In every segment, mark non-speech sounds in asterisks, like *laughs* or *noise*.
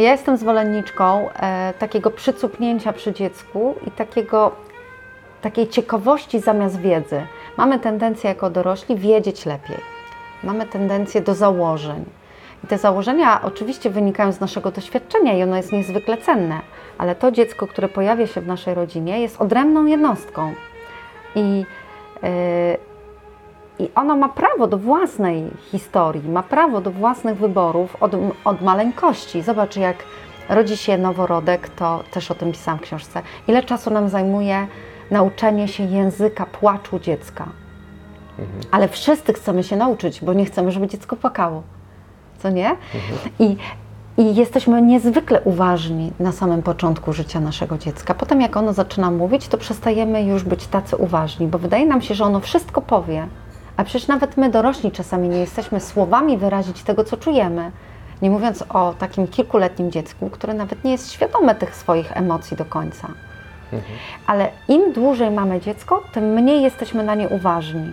ja jestem zwolenniczką e, takiego przycupnięcia przy dziecku i takiego, takiej ciekawości zamiast wiedzy. Mamy tendencję jako dorośli wiedzieć lepiej. Mamy tendencję do założeń. I te założenia oczywiście wynikają z naszego doświadczenia i ono jest niezwykle cenne, ale to dziecko, które pojawia się w naszej rodzinie, jest odrębną jednostką. I yy, i ono ma prawo do własnej historii, ma prawo do własnych wyborów od, od maleńkości. Zobacz, jak rodzi się noworodek, to też o tym pisałam w książce. Ile czasu nam zajmuje nauczenie się języka płaczu dziecka? Mhm. Ale wszyscy chcemy się nauczyć, bo nie chcemy, żeby dziecko płakało. Co nie? Mhm. I, I jesteśmy niezwykle uważni na samym początku życia naszego dziecka. Potem, jak ono zaczyna mówić, to przestajemy już być tacy uważni, bo wydaje nam się, że ono wszystko powie a przecież nawet my dorośli czasami nie jesteśmy słowami wyrazić tego, co czujemy. Nie mówiąc o takim kilkuletnim dziecku, które nawet nie jest świadome tych swoich emocji do końca. Mhm. Ale im dłużej mamy dziecko, tym mniej jesteśmy na nie uważni.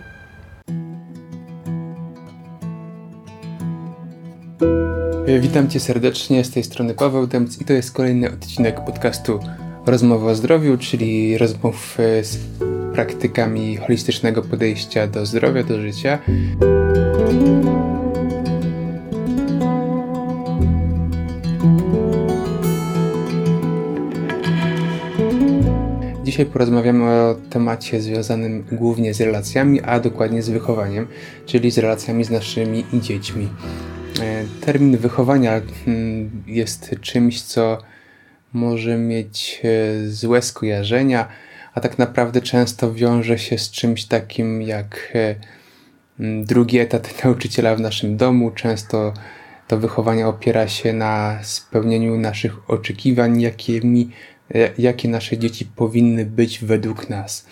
Witam Cię serdecznie, z tej strony Paweł Demc i to jest kolejny odcinek podcastu Rozmowa o zdrowiu, czyli rozmów e, z praktykami holistycznego podejścia do zdrowia, do życia. Dzisiaj porozmawiamy o temacie związanym głównie z relacjami, a dokładnie z wychowaniem, czyli z relacjami z naszymi dziećmi. E, termin wychowania mm, jest czymś, co może mieć e, złe skojarzenia, a tak naprawdę często wiąże się z czymś takim jak e, drugi etat *laughs* nauczyciela w naszym domu. Często to wychowanie opiera się na spełnieniu naszych oczekiwań, jakimi, e, jakie nasze dzieci powinny być według nas.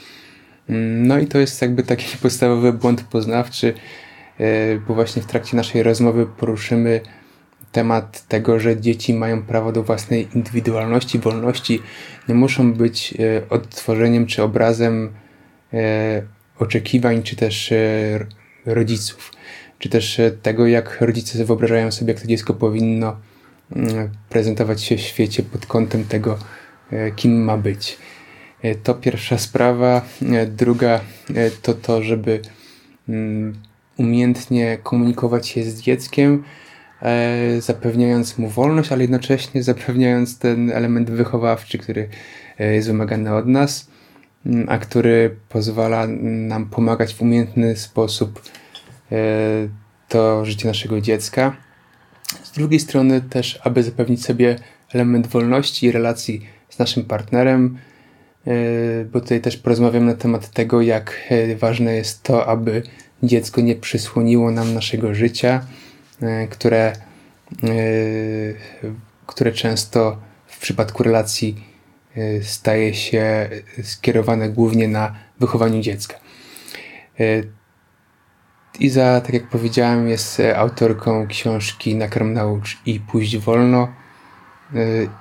Mm, no i to jest jakby taki *laughs* podstawowy błąd poznawczy, bo właśnie w trakcie naszej rozmowy poruszymy temat tego, że dzieci mają prawo do własnej indywidualności, wolności, nie muszą być e, odtworzeniem czy obrazem e, oczekiwań, czy też e, rodziców, czy też tego, jak rodzice wyobrażają sobie, jak to dziecko powinno mm, prezentować się w świecie pod kątem tego, kim ma być. To pierwsza sprawa. Druga to to, żeby mm, umiejętnie komunikować się z dzieckiem, zapewniając mu wolność, ale jednocześnie zapewniając ten element wychowawczy, który e, jest wymagany od nas, a który pozwala nam pomagać w umiejętny sposób e, to życie naszego dziecka. Z drugiej strony też, aby zapewnić sobie element wolności i relacji z naszym partnerem, bo tutaj też porozmawiam na temat tego, jak ważne jest to, aby dziecko nie przysłoniło nam naszego życia, E, które, e, które często w przypadku relacji e, staje się skierowane głównie na wychowaniu dziecka. Iza, tak jak powiedziałem, jest autorką książki Nakarm naucz i pójść wolno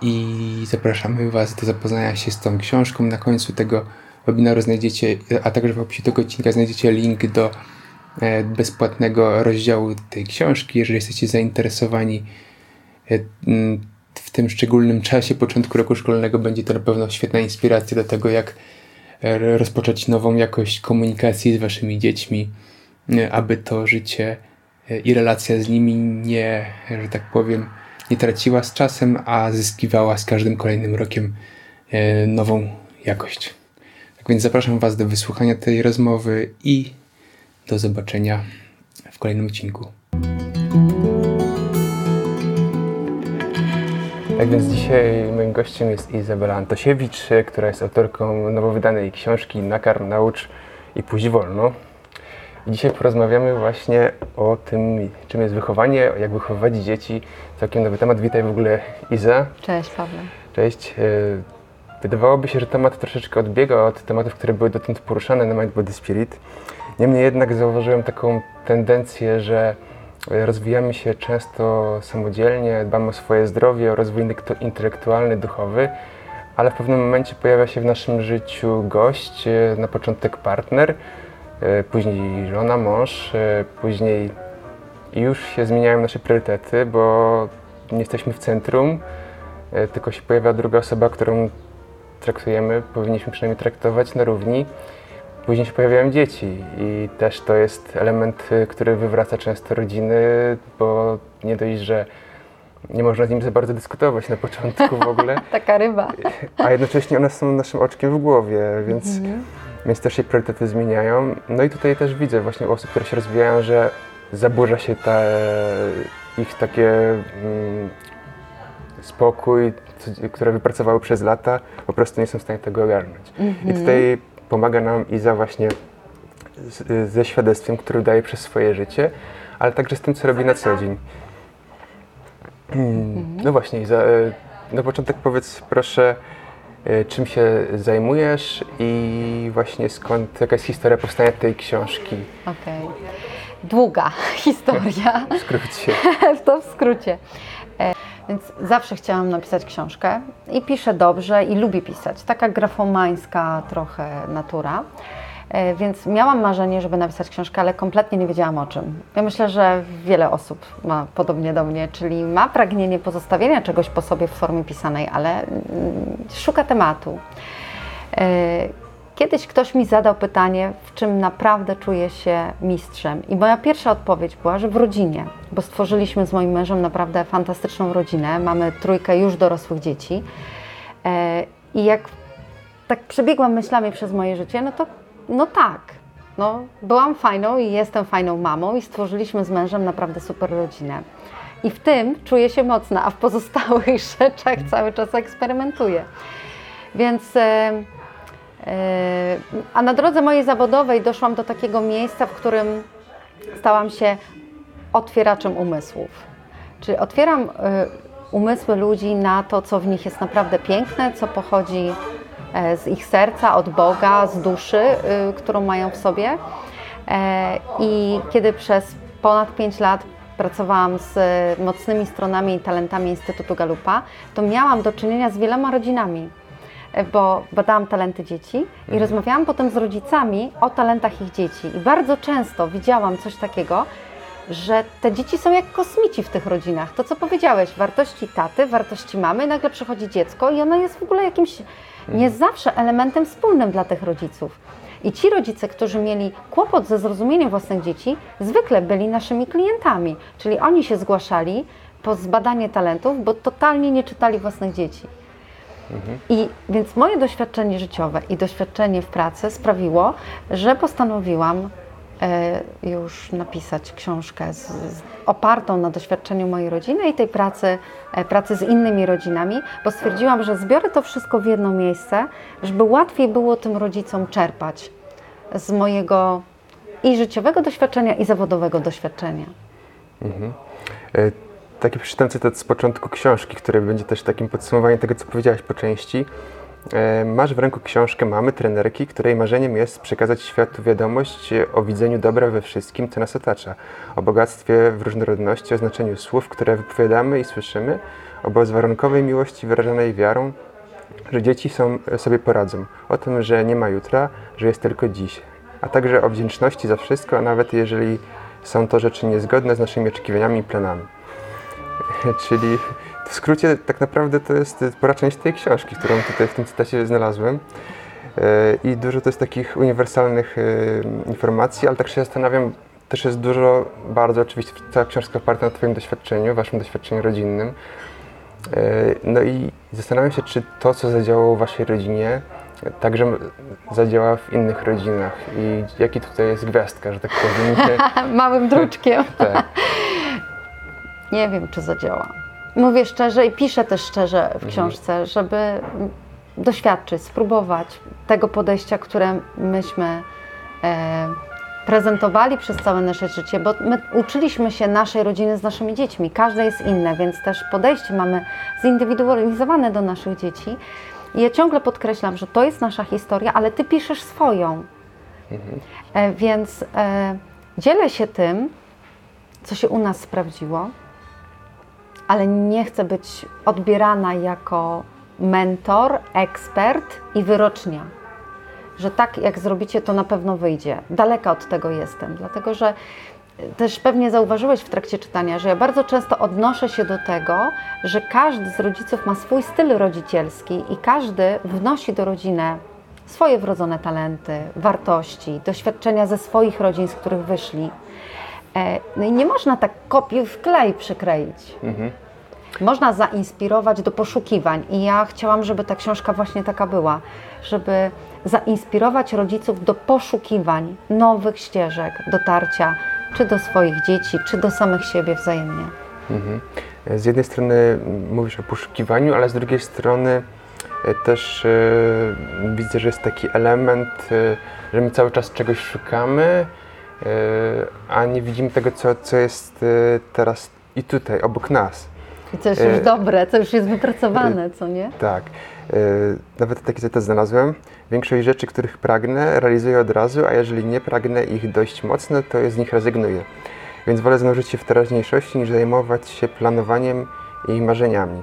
i zapraszamy Was do zapoznania się z tą książką. Na końcu tego webinaru znajdziecie, a także w opisie tego odcinka znajdziecie link do E, bezpłatnego rozdziału tej książki. Jeżeli jesteście zainteresowani e, w tym szczególnym czasie początku roku szkolnego, będzie to na pewno świetna inspiracja do tego, jak e, rozpocząć nową jakość komunikacji z waszymi dziećmi, aby to życie i relacja z nimi nie, że tak powiem, nie traciła z czasem, a zyskiwała z każdym kolejnym rokiem nową jakość. Tak więc zapraszam Was do wysłuchania tej rozmowy i do zobaczenia w kolejnym odcinku. Tak więc dzisiaj moim gościem jest Izabela Antosiewicz, która jest autorką nowo wydanej książki Nakarm, naucz i pójść wolno. I dzisiaj porozmawiamy właśnie o tym, czym jest wychowanie, jak wychowywać dzieci. Całkiem nowy temat. Witaj w ogóle Iza. Cześć Paweł. Cześć. E, wydawałoby się, że temat troszeczkę odbiega od tematów, które były dotąd poruszane na Mind Body Spirit. Niemniej jednak zauważyłem taką tendencję, że rozwijamy się często samodzielnie, dbamy o swoje zdrowie, o rozwój intelektualny, duchowy, ale w pewnym momencie pojawia się w naszym życiu gość, e, na początek partner, e, później żona, mąż, e, później już się zmieniają nasze priorytety, bo nie jesteśmy w centrum, tylko się pojawia druga osoba, którą traktujemy, powinniśmy przynajmniej traktować na równi. Później się pojawiają dzieci i też to jest element, y, który wywraca często rodziny, bo nie dość, że nie można z nim za bardzo dyskutować na początku w ogóle, *laughs* Taka ryba. a jednocześnie one są naszym oczkiem w głowie, więc, Mhm. więc też się priorytety zmieniają. No i tutaj też widzę właśnie u osób, które się rozwijają, że zaburza się ta, ich takie mm, spokój, które wypracowały przez lata, po prostu nie są w stanie tego ogarnąć. I tutaj pomaga nam Iza właśnie z, ze świadectwem, które daje przez swoje życie, ale także z tym, co robi na co dzień. Mm, No właśnie, Iza, e, na początek powiedz proszę, e, czym się zajmujesz i właśnie skąd, jaka jest historia powstania tej książki, Okej. Długa *laughs* historia. w skrócie. *laughs* to w skrócie. E, Więc zawsze chciałam napisać książkę i piszę dobrze i lubię pisać. Taka grafomańska trochę natura. E, Więc miałam marzenie, żeby napisać książkę, ale kompletnie nie wiedziałam o czym. Ja myślę, że wiele osób ma podobnie do mnie, czyli ma pragnienie pozostawienia czegoś po sobie w formie pisanej, ale mm, szuka tematu. Kiedyś ktoś mi zadał pytanie, w czym naprawdę czuję się mistrzem. I moja pierwsza odpowiedź była, że w rodzinie, bo stworzyliśmy z moim mężem naprawdę fantastyczną rodzinę. Mamy trójkę już dorosłych dzieci. E, I jak tak przebiegłam myślami przez moje życie, no to no tak. No, byłam fajną i jestem fajną mamą i stworzyliśmy z mężem naprawdę super rodzinę. I w tym czuję się mocna, a w pozostałych *laughs* rzeczach cały czas eksperymentuję. Więc e, a na drodze mojej zawodowej doszłam do takiego miejsca, w którym stałam się otwieraczem umysłów. Czyli otwieram y, umysły ludzi na to, co w nich jest naprawdę piękne, co pochodzi e, z ich serca, od Boga, z duszy, y, którą mają w sobie. E, I kiedy przez ponad 5 lat pracowałam z e, mocnymi stronami i talentami Instytutu Galupa, to miałam do czynienia z wieloma rodzinami bo badałam talenty dzieci i rozmawiałam potem z rodzicami o talentach ich dzieci. I bardzo często widziałam coś takiego, że te dzieci są jak kosmici w tych rodzinach. To, co powiedziałeś, wartości taty, wartości mamy, nagle przychodzi dziecko i ono jest w ogóle jakimś nie zawsze elementem wspólnym dla tych rodziców. I ci rodzice, którzy mieli kłopot ze zrozumieniem własnych dzieci, zwykle byli naszymi klientami, czyli oni się zgłaszali po zbadanie talentów, bo totalnie nie czytali własnych dzieci. I więc moje doświadczenie życiowe i doświadczenie w pracy sprawiło, że postanowiłam e, już napisać książkę z, z, opartą na doświadczeniu mojej rodziny i tej pracy, e, pracy z innymi rodzinami, bo stwierdziłam, że zbiorę to wszystko w jedno miejsce, żeby łatwiej było tym rodzicom czerpać z mojego i życiowego doświadczenia, i zawodowego doświadczenia. E, Taki przeczytam cytat z początku książki, który będzie też takim podsumowaniem tego, co powiedziałaś po części. E, Masz w ręku książkę mamy, trenerki, której marzeniem jest przekazać światu wiadomość o widzeniu dobra we wszystkim, co nas otacza, o bogactwie w różnorodności, o znaczeniu słów, które wypowiadamy i słyszymy, o bezwarunkowej miłości wyrażanej wiarą, że dzieci są, sobie poradzą, o tym, że nie ma jutra, że jest tylko dziś, a także o wdzięczności za wszystko, nawet jeżeli są to rzeczy niezgodne z naszymi oczekiwaniami i planami. *laughs* Czyli w skrócie tak naprawdę to jest spora część tej książki, którą tutaj w tym cytacie znalazłem. E, I dużo to jest takich uniwersalnych e, informacji, ale tak się zastanawiam, też jest dużo, bardzo oczywiście cała książka oparta na Twoim doświadczeniu, Waszym doświadczeniu rodzinnym. E, No i zastanawiam się, czy to, co zadziałało w Waszej rodzinie, także zadziała w innych rodzinach i jaki tutaj jest gwiazdka, że tak powiem. *laughs* Małym druczkiem. Tak. *laughs* Nie wiem, czy zadziała. Mówię szczerze i piszę też szczerze w książce, żeby doświadczyć, spróbować tego podejścia, które myśmy e, prezentowali przez całe nasze życie, bo my uczyliśmy się naszej rodziny z naszymi dziećmi. Każde jest inne, więc też podejście mamy zindywidualizowane do naszych dzieci. I ja ciągle podkreślam, że to jest nasza historia, ale ty piszesz swoją. E, więc e, dzielę się tym, co się u nas sprawdziło, ale nie chcę być odbierana jako mentor, ekspert i wyrocznia. Że tak jak zrobicie, to na pewno wyjdzie. Daleka od tego jestem, dlatego że też pewnie zauważyłeś w trakcie czytania, że ja bardzo często odnoszę się do tego, że każdy z rodziców ma swój styl rodzicielski i każdy wnosi do rodziny swoje wrodzone talenty, wartości, doświadczenia ze swoich rodzin, z których wyszli. E, No i nie można tak kopiuj w klej przykleić. Można zainspirować do poszukiwań i ja chciałam, żeby ta książka właśnie taka była, żeby zainspirować rodziców do poszukiwań nowych ścieżek dotarcia, czy do swoich dzieci, czy do samych siebie wzajemnie. Mhm. Z jednej strony mówisz o poszukiwaniu, ale z drugiej strony e, też e, widzę, że jest taki element, e, że my cały czas czegoś szukamy, a nie widzimy tego, co, co jest e, teraz i tutaj, obok nas. I co jest już E, dobre, co już jest wypracowane, co nie? Tak. E, Nawet taki cytat znalazłem. Większość rzeczy, których pragnę, realizuję od razu, a jeżeli nie pragnę ich dość mocno, to z nich rezygnuję. Więc wolę zanurzyć się w teraźniejszości, niż zajmować się planowaniem i marzeniami.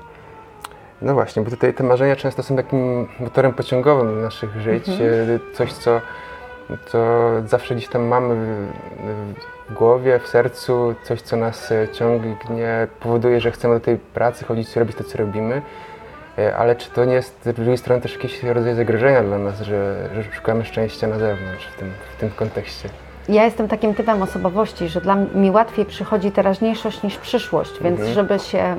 No właśnie, bo tutaj te marzenia często są takim motorem pociągowym naszych żyć. Mhm. E, Coś, co, co zawsze gdzieś tam mamy w, głowie, w sercu, coś, co nas e, ciągnie, powoduje, że chcemy do tej pracy chodzić, robić to, co robimy. E, Ale czy to nie jest z drugiej strony też jakiś rodzaj zagrożenia dla nas, że, że szukamy szczęścia na zewnątrz w tym, w tym kontekście? Ja jestem takim typem osobowości, że dla mi łatwiej przychodzi teraźniejszość niż przyszłość, więc Mhm. żeby się,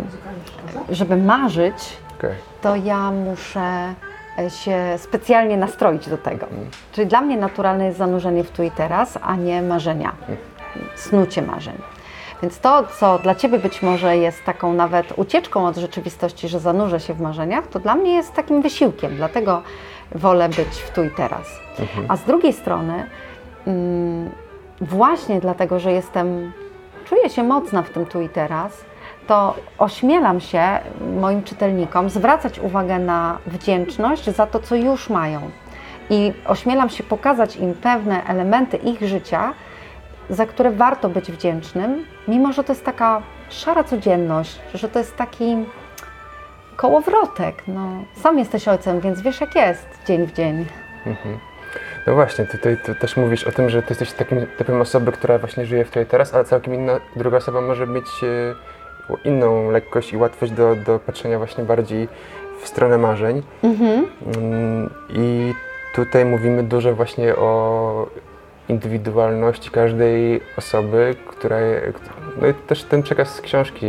żeby marzyć, Okej. to ja muszę się specjalnie nastroić do tego. Czyli dla mnie naturalne jest zanurzenie w tu i teraz, a nie marzenia, snucie marzeń. Więc to, co dla Ciebie być może jest taką nawet ucieczką od rzeczywistości, że zanurzę się w marzeniach, to dla mnie jest takim wysiłkiem, dlatego wolę być w tu i teraz. A z drugiej strony, mm, właśnie dlatego, że jestem, czuję się mocna w tym tu i teraz, to ośmielam się moim czytelnikom zwracać uwagę na wdzięczność za to, co już mają. I ośmielam się pokazać im pewne elementy ich życia, za które warto być wdzięcznym, mimo że to jest taka szara codzienność, że to jest taki kołowrotek. No, sam jesteś ojcem, więc wiesz jak jest dzień w dzień. No właśnie, tutaj też mówisz o tym, że ty jesteś takim typem osoby, która właśnie żyje w tutaj teraz, ale całkiem inna druga osoba może mieć e, inną lekkość i łatwość do, do patrzenia właśnie bardziej w stronę marzeń. Mm, I tutaj mówimy dużo właśnie o indywidualności każdej osoby, która, no i też ten przekaz z książki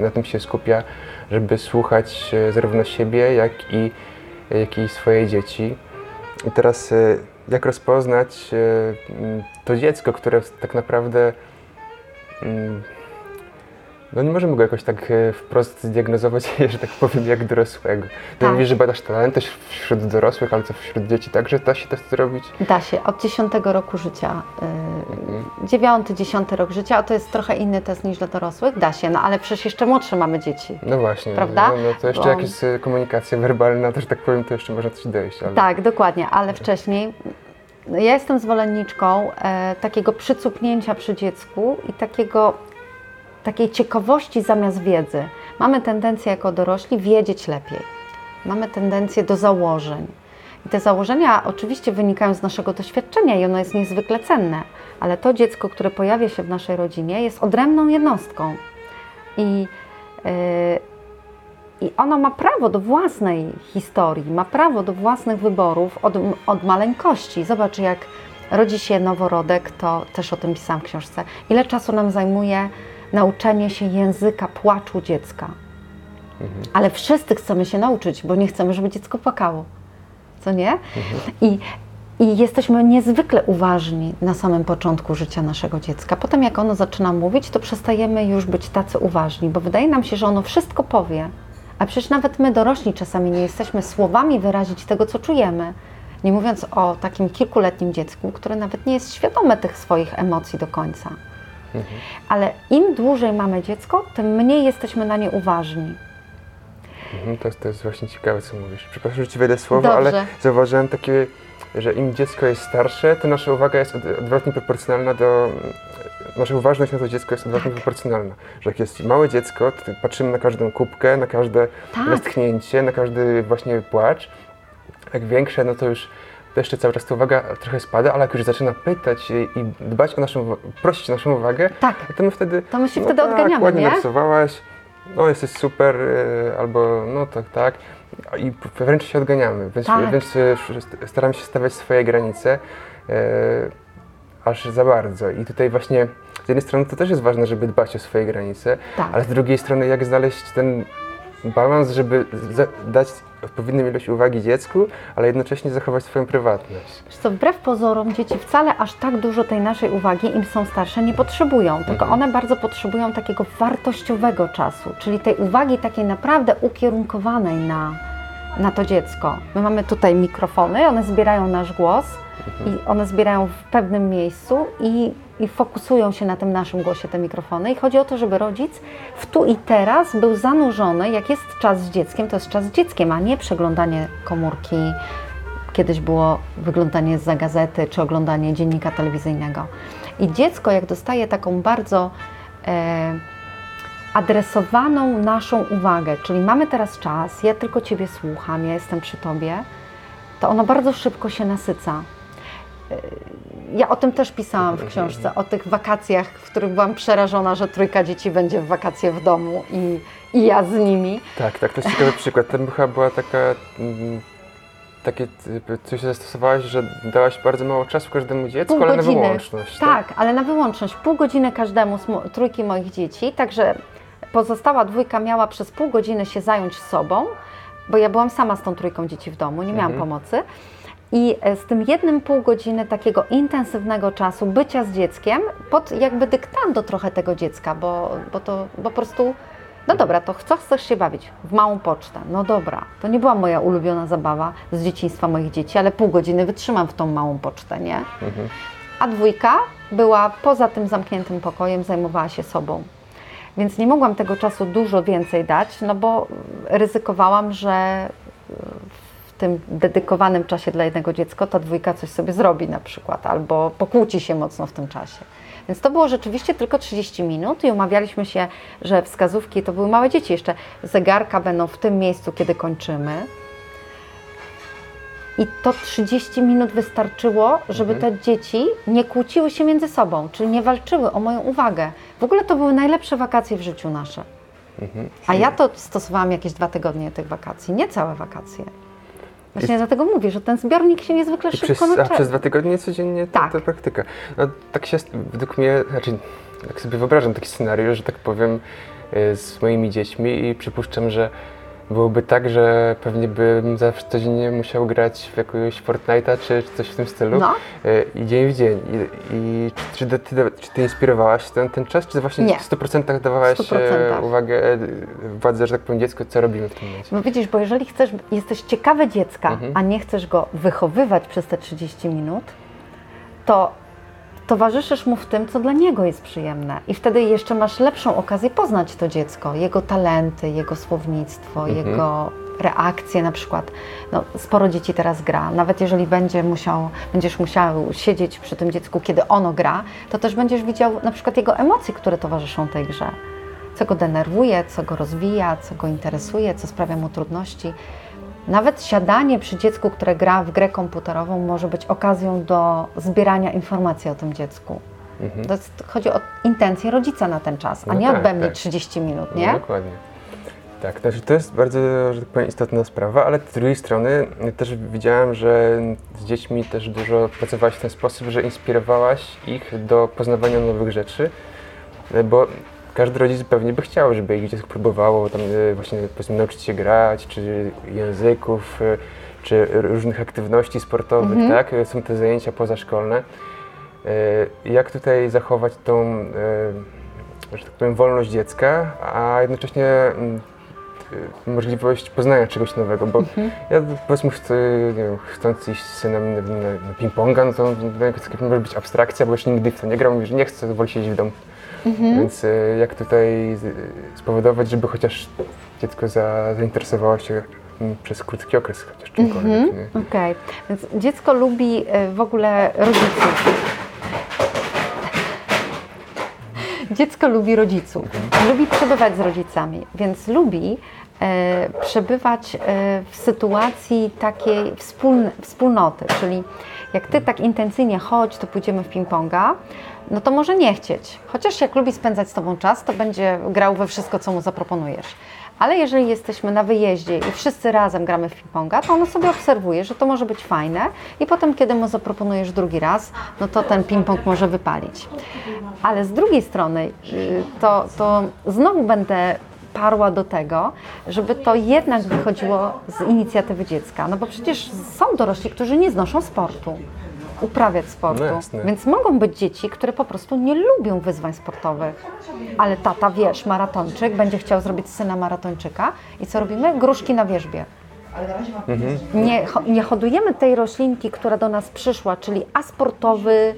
na tym się skupia, żeby słuchać e, zarówno siebie, jak i, jak i swoje dzieci. I teraz e, jak rozpoznać e, to dziecko, które tak naprawdę mm, no nie możemy go jakoś tak e, wprost zdiagnozować, *laughs* że tak powiem, jak dorosłego. Ty Tak. mówisz, że badasz talenty wśród dorosłych, ale co wśród dzieci także da się to zrobić? Da się, od 10 roku życia, yy, 9, 10 rok życia, a to jest trochę inny test niż dla dorosłych, da się, no ale przecież jeszcze młodsze mamy dzieci. No właśnie. Prawda? No, no to jeszcze Bo- jak jest e, komunikacja werbalna, to że tak powiem, to jeszcze można coś dojść. Ale... Tak, dokładnie, ale wcześniej no, ja jestem zwolenniczką e, takiego przycupnięcia przy dziecku i takiego, takiej ciekawości zamiast wiedzy. Mamy tendencję jako dorośli wiedzieć lepiej. Mamy tendencję do założeń. I te założenia oczywiście wynikają z naszego doświadczenia i ono jest niezwykle cenne, ale to dziecko, które pojawia się w naszej rodzinie, jest odrębną jednostką. I e, i ono ma prawo do własnej historii, ma prawo do własnych wyborów od, od maleńkości. Zobacz, jak rodzi się noworodek, to też o tym pisałam w książce. Ile czasu nam zajmuje nauczenie się języka płaczu dziecka? Ale wszyscy chcemy się nauczyć, bo nie chcemy, żeby dziecko płakało. Co nie? I, I jesteśmy niezwykle uważni na samym początku życia naszego dziecka. Potem, jak ono zaczyna mówić, to przestajemy już być tacy uważni, bo wydaje nam się, że ono wszystko powie. A przecież nawet my, dorośli, czasami nie jesteśmy słowami wyrazić tego, co czujemy. Nie mówiąc o takim kilkuletnim dziecku, które nawet nie jest świadome tych swoich emocji do końca. Ale im dłużej mamy dziecko, tym mniej jesteśmy na nie uważni. Mhm, to, jest- to jest właśnie ciekawe, co mówisz. Przepraszam, że ci wejdę słowo, Dobrze. ale zauważyłem takie, że im dziecko jest starsze, to nasza uwaga jest od- odwrotnie proporcjonalna do... Nasza uważność na to dziecko jest odwrotnie Tak. proporcjonalna. Że jak jest małe dziecko, to patrzymy na każdą kubkę, na każde Tak. westchnięcie, na każdy właśnie płacz. Jak większe, no to już jeszcze cały czas ta uwaga trochę spada, ale jak już zaczyna pytać i, dbać o naszą, prosić o naszą uwagę, Tak. to my wtedy... To my się no wtedy tak, odganiamy, ładnie nie? narysowałaś, no jesteś super, y, albo no tak, tak. I wręcz się odganiamy, wręcz, Tak. wręcz staramy się stawiać swoje granice, y, aż za bardzo. I tutaj właśnie z jednej strony to też jest ważne, żeby dbać o swoje granice, Tak. ale z drugiej strony jak znaleźć ten balans, żeby dać odpowiednią ilość uwagi dziecku, ale jednocześnie zachować swoją prywatność. Wiesz co, wbrew pozorom dzieci wcale aż tak dużo tej naszej uwagi, im są starsze, nie potrzebują, tylko Mhm. one bardzo potrzebują takiego wartościowego czasu, czyli tej uwagi takiej naprawdę ukierunkowanej na, na to dziecko. My mamy tutaj mikrofony, one zbierają nasz głos i one zbierają w pewnym miejscu i, i fokusują się na tym naszym głosie te mikrofony i chodzi o to, żeby rodzic w tu i teraz był zanurzony, jak jest czas z dzieckiem, to jest czas z dzieckiem, a nie przeglądanie komórki, Kiedyś było wyglądanie za gazety czy oglądanie dziennika telewizyjnego. I dziecko, jak dostaje taką bardzo e, adresowaną naszą uwagę, czyli mamy teraz czas, ja tylko Ciebie słucham, ja jestem przy Tobie, to ono bardzo szybko się nasyca. Ja o tym też pisałam w *laughs* książce, o tych wakacjach, w których byłam przerażona, że trójka dzieci będzie w wakacje w domu i, i ja z nimi. Tak, tak, to jest ciekawy przykład. Tam chyba była taka, mm, takie typy, coś zastosowałaś, że dałaś bardzo mało czasu każdemu dziecku, Pół ale na godziny. wyłączność. Tak, ale na wyłączność. Pół godziny każdemu z mo- trójki moich dzieci, także pozostała dwójka miała przez pół godziny się zająć sobą, bo ja byłam sama z tą trójką dzieci w domu, nie miałam Mhm. pomocy. I e, z tym jednym pół godziny takiego intensywnego czasu bycia z dzieckiem, pod jakby dyktando trochę tego dziecka, bo, bo to bo po prostu, no dobra, to co chcesz się bawić? W małą pocztę. No dobra, to nie była moja ulubiona zabawa z dzieciństwa moich dzieci, ale pół godziny wytrzymam w tą małą pocztę, nie? Mhm. a dwójka była poza tym zamkniętym pokojem, zajmowała się sobą. Więc nie mogłam tego czasu dużo więcej dać, no bo ryzykowałam, że w tym dedykowanym czasie dla jednego dziecka ta dwójka coś sobie zrobi na przykład, albo pokłóci się mocno w tym czasie. Więc to było rzeczywiście tylko 30 minut i umawialiśmy się, że wskazówki to były małe dzieci jeszcze. Zegarka będą w tym miejscu, kiedy kończymy. I to 30 minut wystarczyło, żeby Mhm. te dzieci nie kłóciły się między sobą, czyli nie walczyły o moją uwagę. W ogóle to były najlepsze wakacje w życiu nasze. Mhm. A ja to stosowałam jakieś dwa tygodnie tych wakacji, nie całe wakacje. Właśnie dlatego mówię, że ten zbiornik się niezwykle szybko przez, a przez dwa tygodnie codziennie ta, Tak. ta praktyka. No, tak się, według mnie, znaczy, tak sobie wyobrażam taki scenariusz, że tak powiem, y, z moimi dziećmi i przypuszczam, że byłoby tak, że pewnie bym zawsze codziennie musiał grać w jakiegoś Fortnite'a czy, czy coś w tym stylu. No. Y, I dzień w dzień. I, i czy, czy, ty, czy ty inspirowałaś ten, ten czas, czy właśnie Nie. w 100% dawałaś 100%. e, uwagę, e, władze, że tak powiem, dziecku, co robimy w tym momencie? No widzisz, bo jeżeli chcesz, jesteś ciekawy dziecka, Mhm. a nie chcesz go wychowywać przez te 30 minut, to towarzyszysz mu w tym, co dla niego jest przyjemne. I wtedy jeszcze masz lepszą okazję poznać to dziecko, jego talenty, jego słownictwo, Mhm. jego reakcje na przykład. No, sporo dzieci teraz gra. Nawet jeżeli będzie musiał, będziesz musiał siedzieć przy tym dziecku, kiedy ono gra, to też będziesz widział na przykład jego emocje, które towarzyszą tej grze. Co go denerwuje, co go rozwija, co go interesuje, co sprawia mu trudności. Nawet siadanie przy dziecku, które gra w grę komputerową, może być okazją do zbierania informacji o tym dziecku. Mhm. To jest, chodzi o intencję rodzica na ten czas, a No nie tak, odbędzie tak. 30 minut, No, nie? dokładnie. Tak, znaczy to jest bardzo, że tak powiem, istotna sprawa, ale z drugiej strony też widziałem, że z dziećmi też dużo pracowałaś w ten sposób, że inspirowałaś ich do poznawania nowych rzeczy, bo każdy rodzic pewnie by chciał, żeby ich dziecko próbowało tam y, właśnie powiedzmy nauczyć się grać, czy języków, y, czy różnych aktywności sportowych, Mhm. tak? Są te zajęcia pozaszkolne. Y, Jak tutaj zachować tą, że tak powiem, wolność dziecka, a jednocześnie mm, możliwość poznania czegoś nowego, bo Mhm. ja powiedzmy chcę, nie wiem, chcąc iść z synem na, na, ping-ponga, no to niego to może być abstrakcja, bo już nigdy w to nie grał, mówi, że nie chce, woli siedzieć w domu. Mhm. Więc y, jak tutaj z- spowodować, żeby chociaż dziecko za, zainteresowało się przez krótki okres chociaż czymkolwiek, Mhm. Okej, więc dziecko lubi e, w ogóle rodziców. Dziecko lubi rodziców, lubi przebywać z rodzicami, więc lubi e, przebywać e, w sytuacji takiej wspóln- wspólnoty, czyli jak ty tak intensywnie chodź, to pójdziemy w ping-ponga, no to może nie chcieć. Chociaż jak lubi spędzać z tobą czas, to będzie grał we wszystko, co mu zaproponujesz. Ale jeżeli jesteśmy na wyjeździe i wszyscy razem gramy w ping-ponga, to on sobie obserwuje, że to może być fajne i potem, kiedy mu zaproponujesz drugi raz, no to ten ping-pong może wypalić. Ale z drugiej strony, y, to, to znowu będę parła do tego, żeby to jednak wychodziło z inicjatywy dziecka. No bo przecież są dorośli, którzy nie znoszą sportu, uprawiać sportu. No jasne. Więc mogą być dzieci, które po prostu nie lubią wyzwań sportowych. Ale tata, wiesz, maratończyk, będzie chciał zrobić syna maratończyka i co robimy? Gruszki na wierzbie. Nie, ho- nie hodujemy tej roślinki, która do nas przyszła, czyli asportowy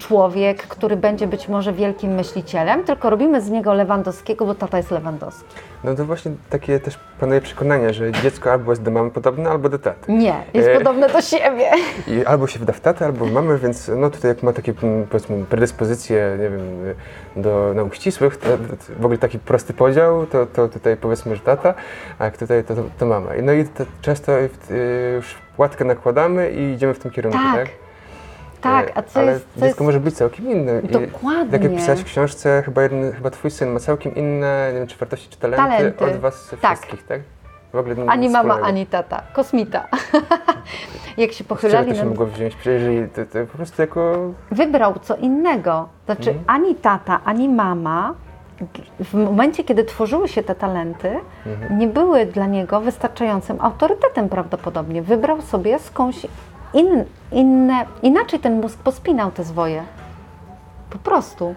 człowiek, który będzie być może wielkim myślicielem, tylko robimy z niego Lewandowskiego, bo tata jest Lewandowski. No to właśnie takie też panuje przekonanie, że dziecko albo jest do mamy podobne, albo do taty. Nie, jest E. podobne do siebie. I albo się wda w tatę, albo w mamę, więc no tutaj jak ma takie powiedzmy predyspozycje, nie wiem, do nauk ścisłych, to, w ogóle taki prosty podział, to, to tutaj powiedzmy, że tata, a jak tutaj to, to, to mama. I No i to często y, już łatkę nakładamy i idziemy w tym kierunku, tak? Tak. Tak, a co Ale jest, co dziecko jest może być całkiem inne. I Dokładnie. Tak jak pisałeś w książce, chyba, jeden, chyba twój syn ma całkiem inne, nie wiem, czy wartości, czy talenty, Talenty. od was Tak. wszystkich, tak? W ogóle ani mama, wspólnego. ani tata, kosmita. *laughs* Jak się Z pochylali, to się mogło wziąć? Przecież jeżeli to, to po prostu jako... wybrał co innego. Znaczy Mhm. ani tata, ani mama w momencie, kiedy tworzyły się te talenty, Mhm. nie były dla niego wystarczającym autorytetem prawdopodobnie. Wybrał sobie skądś in, inne, inaczej ten mózg pospinał te zwoje. Po prostu.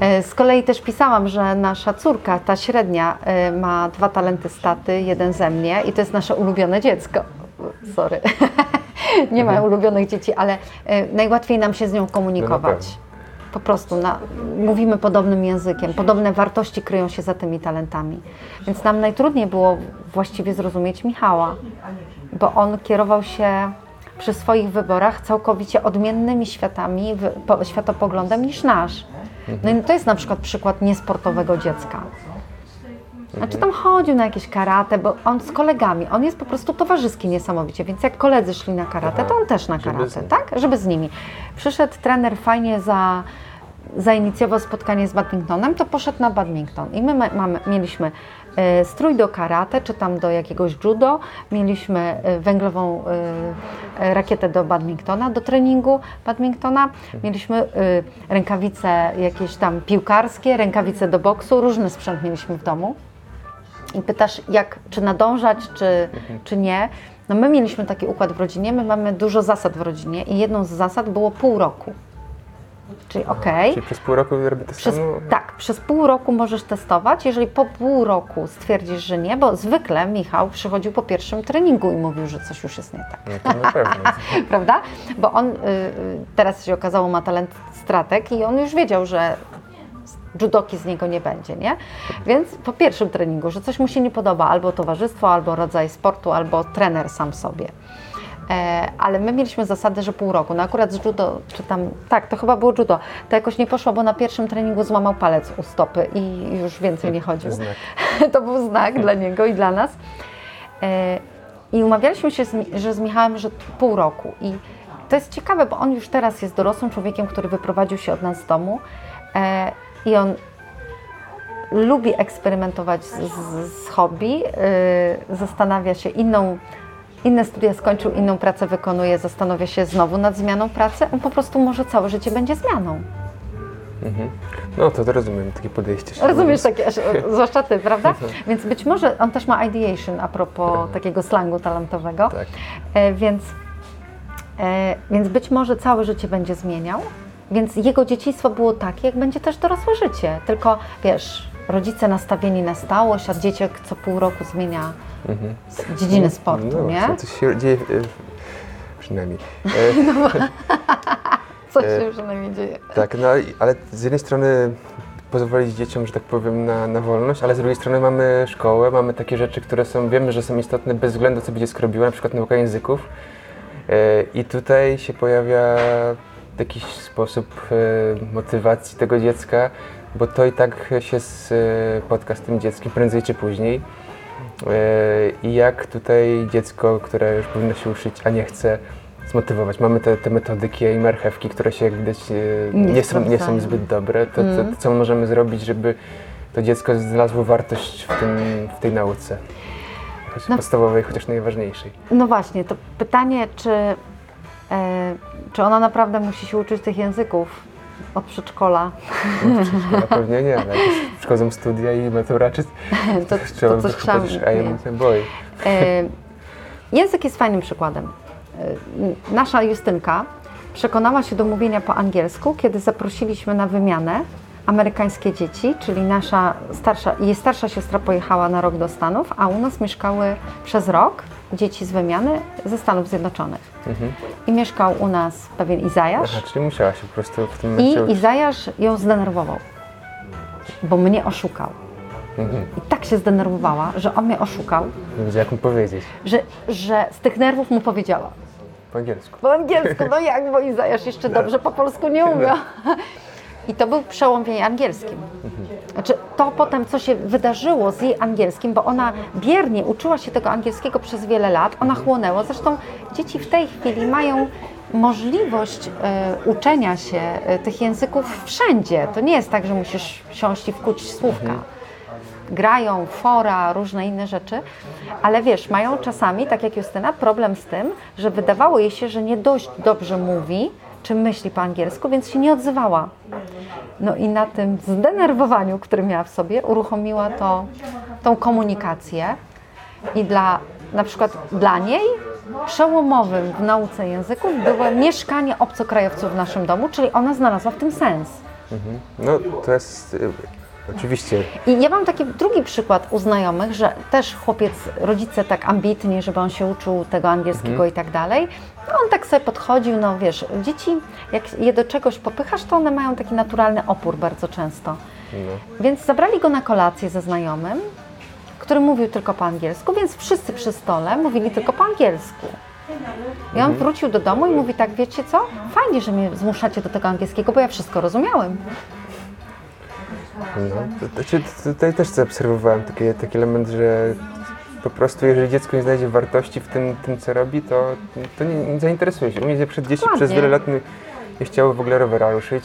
E, Z kolei też pisałam, że nasza córka, ta średnia, e, ma dwa talenty staty, jeden ze mnie i to jest nasze ulubione dziecko. Sorry. *laughs* Nie ma ulubionych dzieci, ale e, najłatwiej nam się z nią komunikować. pewno. Po prostu na, mówimy podobnym językiem, podobne wartości kryją się za tymi talentami. Więc nam najtrudniej było właściwie zrozumieć Michała, bo on kierował się przy swoich wyborach całkowicie odmiennymi światami, światopoglądem niż nasz. No i to jest na przykład przykład niesportowego dziecka. Znaczy tam chodził na jakieś karate, bo on z kolegami, on jest po prostu towarzyski niesamowicie, więc jak koledzy szli na karate, to on też na karate, tak? Żeby z nimi. Przyszedł trener fajnie za, zainicjował spotkanie z badmintonem, to poszedł na badminton. I my ma, mamy, mieliśmy strój do karate, czy tam do jakiegoś judo, mieliśmy e, węglową e, e, rakietę do badmintona, do treningu badmintona, mieliśmy e, rękawice jakieś tam piłkarskie, rękawice do boksu, różny sprzęt mieliśmy w domu. I pytasz, jak, czy nadążać, czy, czy nie. No my mieliśmy taki układ w rodzinie, my mamy dużo zasad w rodzinie i jedną z zasad było pół roku. Czyli okej, Czyli przez pół roku robię to przez, samo? tak, przez pół roku możesz testować, jeżeli po pół roku stwierdzisz, że nie, bo zwykle Michał przychodził po pierwszym treningu i mówił, że coś już jest nie tak No to na pewno. *laughs* prawda? Bo on y, y, teraz się okazało ma talent strateg i on już wiedział, że judoki z niego nie będzie, nie? Więc po pierwszym treningu, że coś mu się nie podoba, albo towarzystwo, albo rodzaj sportu, albo trener sam sobie. E, ale my mieliśmy zasadę, że pół roku. No akurat z judo, czy tam, tak, to chyba było judo, to jakoś nie poszło, bo na pierwszym treningu złamał palec u stopy i już więcej nie chodził. To był znak *laughs* dla niego i dla nas. E, I umawialiśmy się, z, że z Michałem, że pół roku. I to jest ciekawe, bo on już teraz jest dorosłym człowiekiem, który wyprowadził się od nas z domu e, i on lubi eksperymentować z, z, z hobby, zastanawia się inną, inne studia skończył, inną pracę wykonuje, zastanawia się znowu nad zmianą pracy, on po prostu może całe życie będzie zmianą. Mhm. No to, to rozumiem takie podejście. Rozumiesz takie, *laughs* zwłaszcza ty, prawda? Więc być może on też ma ideation a propos takiego slangu talentowego. Tak. E, więc, e, więc być może całe życie będzie zmieniał. Więc jego dzieciństwo było takie, jak będzie też dorosłe życie. Tylko wiesz, rodzice nastawieni na stałość, a dzieciak co pół roku zmienia Mhm. z dziedziny sportu, no, nie? właśnie, Coś się dzieje, e, przynajmniej. E, *laughs* *laughs* Co e, się przynajmniej dzieje. tak, no ale z jednej strony pozwolić dzieciom, że tak powiem, na, na wolność, ale z drugiej strony mamy szkołę, mamy takie rzeczy, które są, wiemy, że są istotne bez względu, co by dziecko robiło, na przykład nauka języków. E, I tutaj się pojawia jakiś sposób e, motywacji tego dziecka, bo to i tak się spotka z tym dzieckiem prędzej czy później. I jak tutaj dziecko, które już powinno się uczyć, a nie chce, zmotywować. Mamy te, te metodyki i marchewki, które się jak widać e, Nie nie, są, nie są zbyt dobre. To, to, Mhm. to co możemy zrobić, żeby to dziecko znalazło wartość w, tym, w tej nauce? Choć No. podstawowej, chociaż najważniejszej. No właśnie, to pytanie, czy, e, czy ona naprawdę musi się uczyć tych języków od przedszkola? W przedszkolu pewnie nie, ale przychodzą studia i matura, czy *laughs* To, trzeba to coś a ja bym się boję. E, Język jest fajnym przykładem. E, Nasza Justynka przekonała się do mówienia po angielsku, kiedy zaprosiliśmy na wymianę amerykańskie dzieci, czyli nasza starsza, jej starsza siostra pojechała na rok do Stanów, a u nas mieszkały przez rok dzieci z wymiany ze Stanów Zjednoczonych. Mhm. I mieszkał u nas pewien Izajasz. Aha, czyli musiała się po prostu w tym momencie I. Izajasz ją zdenerwował, bo mnie oszukał. Mhm. I tak się zdenerwowała, że on mnie oszukał, Nie wiedziała, jak mu powiedzieć że, że z tych nerwów mu powiedziała. po angielsku. Po angielsku, no jak, bo Izajasz jeszcze dobrze po polsku nie umiał. *laughs* I to był przełom w jej angielskim. Znaczy, to potem, co się wydarzyło z jej angielskim, bo ona biernie uczyła się tego angielskiego przez wiele lat, ona chłonęła. Zresztą dzieci w tej chwili mają możliwość e, uczenia się e, tych języków wszędzie. To nie jest tak, że musisz siąść i wkuć słówka grają, fora, różne inne rzeczy, ale wiesz, mają czasami, tak jak Justyna, problem z tym, że wydawało jej się, że nie dość dobrze mówi, czy myśli po angielsku, więc się nie odzywała. No i na tym zdenerwowaniu, który miała w sobie, uruchomiła to, tą komunikację i dla, na przykład dla niej przełomowym w nauce języków było mieszkanie obcokrajowców w naszym domu, czyli ona znalazła w tym sens. Mhm. No to jest y, oczywiście I ja mam taki drugi przykład u znajomych, że też chłopiec, rodzice tak ambitni, żeby on się uczył tego angielskiego i tak dalej. No on tak sobie podchodził, no wiesz, dzieci, jak je do czegoś popychasz, to one mają taki naturalny opór bardzo często. no, Więc zabrali go na kolację ze znajomym, który mówił tylko po angielsku, więc wszyscy przy stole mówili tylko po angielsku. I on wrócił do domu i mówi tak, wiecie co, fajnie, że mnie zmuszacie do tego angielskiego, bo ja wszystko rozumiałem. No. To, to, to, tutaj też zaobserwowałem taki, taki element, że po prostu jeżeli dziecko nie znajdzie wartości w tym, tym co robi, to, to nie, nie zainteresuje się. U mnie przed dzieci Dokładnie. przez wiele lat nie, nie chciały w ogóle rowera ruszyć.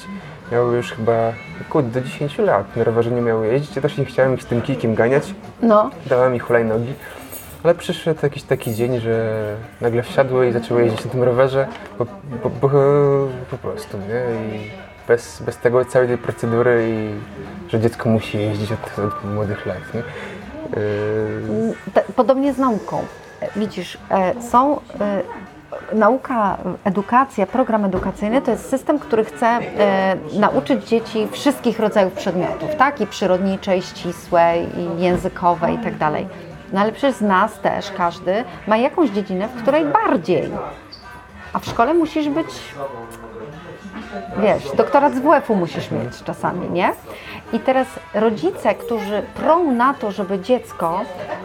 Miały już chyba kurde, do 10 lat. Na rowerze nie miały jeździć. Ja też nie chciałem ich z tym kijkiem ganiać. No, Dałem mi hulajnogi. Ale przyszedł jakiś taki dzień, że nagle wsiadły i zaczęły jeździć na tym rowerze po, po, po, po prostu, nie? I bez, bez tego całej tej procedury i że dziecko musi jeździć od, od młodych lat, nie? Te- Podobnie z nauką. Widzisz, e, są e, nauka, edukacja, program edukacyjny to jest system, który chce e, nauczyć dzieci wszystkich rodzajów przedmiotów, tak? I przyrodniczej, ścisłej, i językowej i tak dalej. No ale przecież z nas też każdy ma jakąś dziedzinę, w której bardziej. A w szkole musisz być wiesz, doktorat z WF-u musisz mieć czasami, nie? I teraz rodzice, którzy prą na to, żeby dziecko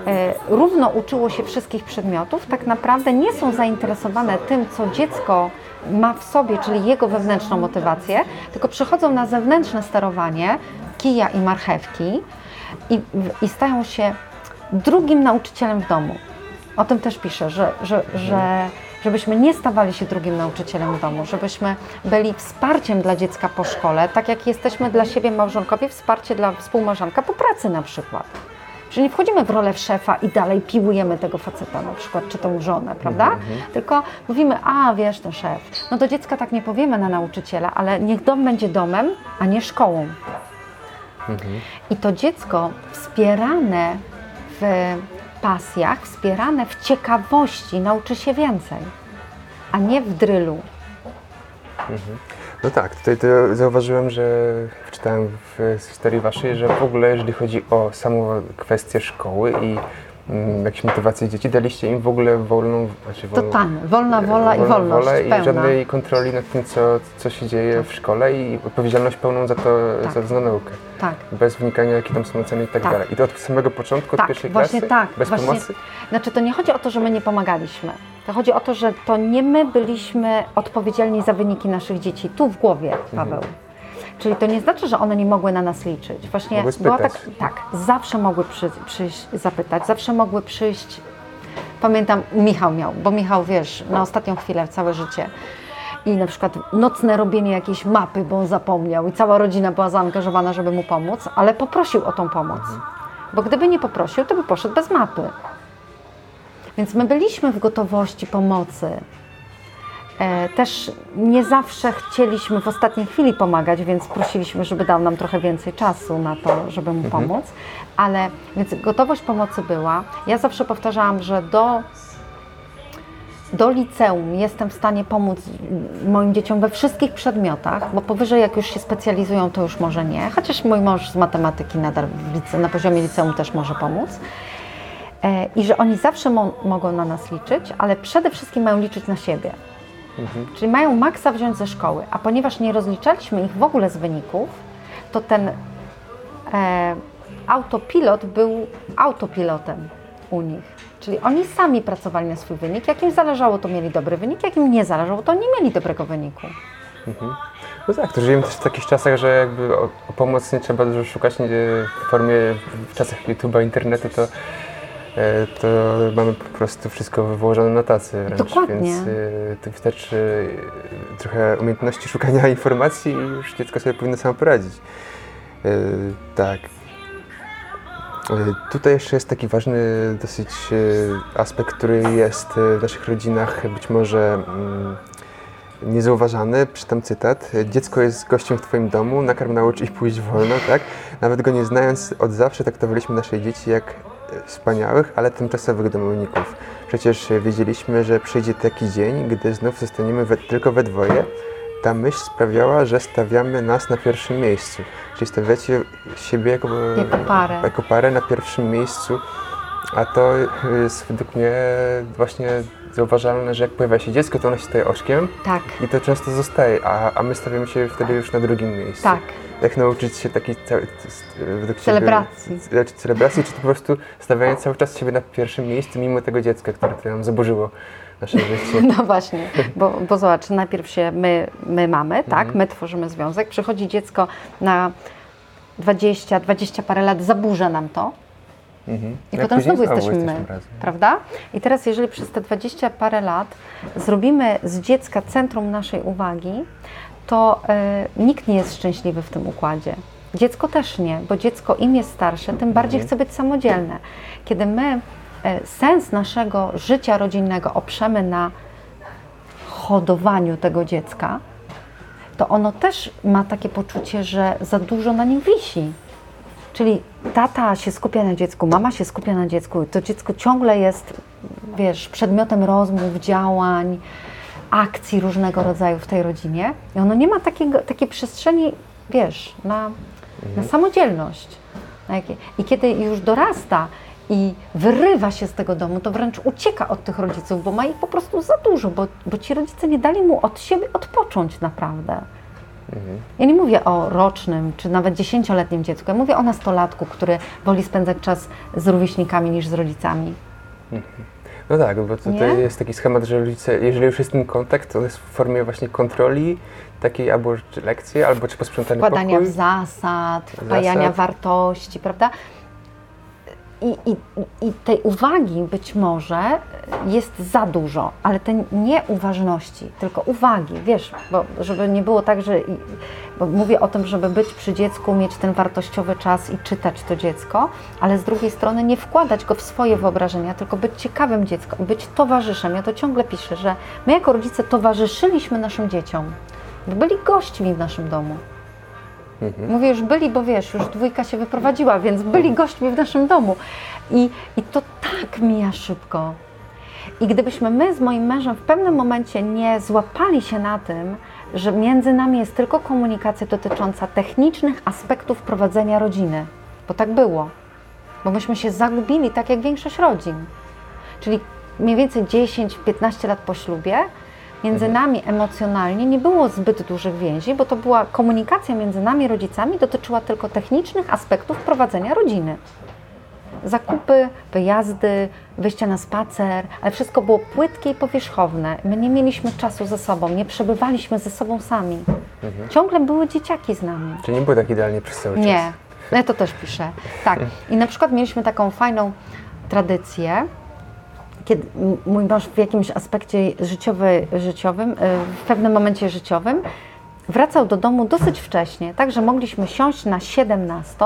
e, równo uczyło się wszystkich przedmiotów, tak naprawdę nie są zainteresowane tym, co dziecko ma w sobie, czyli jego wewnętrzną motywację, tylko przychodzą na zewnętrzne sterowanie kija i marchewki i, i stają się drugim nauczycielem w domu. O tym też piszę, że, że, że żebyśmy nie stawali się drugim nauczycielem w domu, żebyśmy byli wsparciem dla dziecka po szkole, tak jak jesteśmy dla siebie małżonkowie wsparcie dla współmałżonka po pracy na przykład. Że nie wchodzimy w rolę szefa i dalej piłujemy tego faceta na przykład, czy tą żonę, prawda? Tylko mówimy, a wiesz, ten szef. No do dziecka tak nie powiemy na nauczyciela, ale niech dom będzie domem, a nie szkołą. I to dziecko wspierane w pasjach, wspierane w ciekawości nauczy się więcej, a nie w drylu. No tak, tutaj to zauważyłem, że czytałem w historii waszej, że w ogóle jeżeli chodzi o samą kwestię szkoły i jakieś motywacje dzieci, daliście im w ogóle wolną, znaczy wolną, Totalnie. Wolna wola i wolność wolę i pełna. żadnej kontroli nad tym, co, co się dzieje w szkole i odpowiedzialność pełną za to, Tak. za, za naukę. Tak. Bez wnikania, jakie tam są oceny i tak, Tak. dalej. I to od samego początku, od Tak, pierwszej właśnie klasy? tak. Bez właśnie, pomocy? Znaczy to nie chodzi o to, że my nie pomagaliśmy. To chodzi o to, że to nie my byliśmy odpowiedzialni za wyniki naszych dzieci tu w głowie, Paweł. Czyli to nie znaczy, że one nie mogły na nas liczyć. Właśnie Mogły była tak, tak, zawsze mogły przy, przyjść, zapytać, zawsze mogły przyjść. Pamiętam, Michał miał, bo Michał, wiesz, na ostatnią chwilę, całe życie. I na przykład nocne robienie jakiejś mapy, bo on zapomniał i cała rodzina była zaangażowana, żeby mu pomóc, ale poprosił o tą pomoc. Bo gdyby nie poprosił, to by poszedł bez mapy. Więc my byliśmy w gotowości pomocy. E, też nie zawsze chcieliśmy w ostatniej chwili pomagać, więc prosiliśmy, żeby dał nam trochę więcej czasu na to, żeby mu pomóc. Ale więc gotowość pomocy była. Ja zawsze powtarzałam, że do, do liceum jestem w stanie pomóc moim dzieciom we wszystkich przedmiotach, bo powyżej jak już się specjalizują, to już może nie. Chociaż mój mąż z matematyki nadal lice, na poziomie liceum też może pomóc. E, I że oni zawsze mo- mogą na nas liczyć, ale przede wszystkim mają liczyć na siebie. Czyli mają maksa wziąć ze szkoły, a ponieważ nie rozliczaliśmy ich w ogóle z wyników, to ten e, autopilot był autopilotem u nich. Czyli oni sami pracowali na swój wynik. Jak im zależało, to mieli dobry wynik, jak im nie zależało, to nie mieli dobrego wyniku. No tak, to żyjemy też w takich czasach, że jakby o, o pomoc nie trzeba dużo szukać nie, w formie, w czasach YouTube'a, internetu, to, to mamy po prostu wszystko wyłożone na tacy wręcz, Dokładnie. więc e, to wystarczy e, trochę umiejętności szukania *laughs* informacji i już dziecko sobie powinno samo poradzić. E, tak. E, Tutaj jeszcze jest taki ważny dosyć e, aspekt, który jest e, w naszych rodzinach być może mm, niezauważany. Przytam cytat. Dziecko jest gościem w Twoim domu, nakarm naucz i pójść wolno, tak? Nawet go nie znając, od zawsze traktowaliśmy nasze dzieci jak e, wspaniałych, ale tymczasowych domowników. Przecież wiedzieliśmy, że przyjdzie taki dzień, gdy znów zostaniemy we, tylko we dwoje. Ta myśl sprawiała, że stawiamy nas na pierwszym miejscu. Czyli stawiacie siebie jako, Jako parę. jako parę na pierwszym miejscu. A to jest według mnie właśnie zauważalne, że jak pojawia się dziecko, to ono się staje oczkiem Tak, i to często zostaje, a, a my stawiamy się wtedy już na drugim miejscu. tak. Jak nauczyć się takiej całej według ciebie- Celebracji. ce- celebracji, czy to po prostu stawianie cały czas siebie na pierwszym miejscu, mimo tego dziecka, które tutaj nam zaburzyło nasze *laughs* życie. No właśnie, bo, bo zobacz, najpierw się my, my mamy, tak, Mhm. my tworzymy związek, przychodzi dziecko na 20, 20 parę lat, zaburza nam to, Mhm. I Jak potem później znowu jesteśmy my, razem. prawda? I teraz, jeżeli przez te 20 parę lat zrobimy z dziecka centrum naszej uwagi, to e, nikt nie jest szczęśliwy w tym układzie. Dziecko też nie, bo dziecko im jest starsze, tym bardziej chce być samodzielne. Kiedy my e, sens naszego życia rodzinnego oprzemy na hodowaniu tego dziecka, to ono też ma takie poczucie, że za dużo na nim wisi. Czyli tata się skupia na dziecku, mama się skupia na dziecku, to dziecko ciągle jest, wiesz, przedmiotem rozmów, działań, akcji różnego rodzaju w tej rodzinie. I ono nie ma takiego, takiej przestrzeni, wiesz, na, na samodzielność. Na jakie, I kiedy już dorasta i wyrywa się z tego domu, to wręcz ucieka od tych rodziców, bo ma ich po prostu za dużo, bo, bo ci rodzice nie dali mu od siebie odpocząć naprawdę. Ja nie mówię o rocznym czy nawet dziesięcioletnim dziecku, ja mówię o nastolatku, który woli spędzać czas z rówieśnikami niż z rodzicami. No tak, bo tutaj Nie? jest taki schemat, że rodzice, jeżeli już jest ten kontakt, to jest w formie właśnie kontroli takiej albo lekcji, albo czy posprzątany Wkładania pokój. zasad, wpajania Zasad. wartości, prawda? I, i, I tej uwagi być może jest za dużo, ale tej nie uważności, tylko uwagi, wiesz, bo żeby nie było tak, że bo mówię o tym, żeby być przy dziecku, mieć ten wartościowy czas i czytać to dziecko, ale z drugiej strony nie wkładać go w swoje wyobrażenia, tylko być ciekawym dzieckiem, być towarzyszem. Ja to ciągle piszę, że my jako rodzice towarzyszyliśmy naszym dzieciom, byli gośćmi w naszym domu. Mówię, już byli, bo wiesz, już dwójka się wyprowadziła, więc byli gośćmi w naszym domu. I, I to tak mija szybko. I gdybyśmy my z moim mężem w pewnym momencie nie złapali się na tym, że między nami jest tylko komunikacja dotycząca technicznych aspektów prowadzenia rodziny, bo tak było, bo myśmy się zagubili, tak jak większość rodzin. Czyli mniej więcej 10-15 lat po ślubie, między nami emocjonalnie nie było zbyt dużych więzi, bo to była komunikacja między nami rodzicami, dotyczyła tylko technicznych aspektów prowadzenia rodziny. Zakupy, wyjazdy, wyjścia na spacer, ale wszystko było płytkie i powierzchowne. My nie mieliśmy czasu ze sobą, nie przebywaliśmy ze sobą sami. Ciągle były dzieciaki z nami. Czyli nie było tak idealnie przez cały czas. Nie, ja to też piszę. Tak. I na przykład mieliśmy taką fajną tradycję, kiedy mój mąż w jakimś aspekcie życiowy, życiowym, y, w pewnym momencie życiowym, wracał do domu dosyć wcześnie, tak że mogliśmy siąść na 17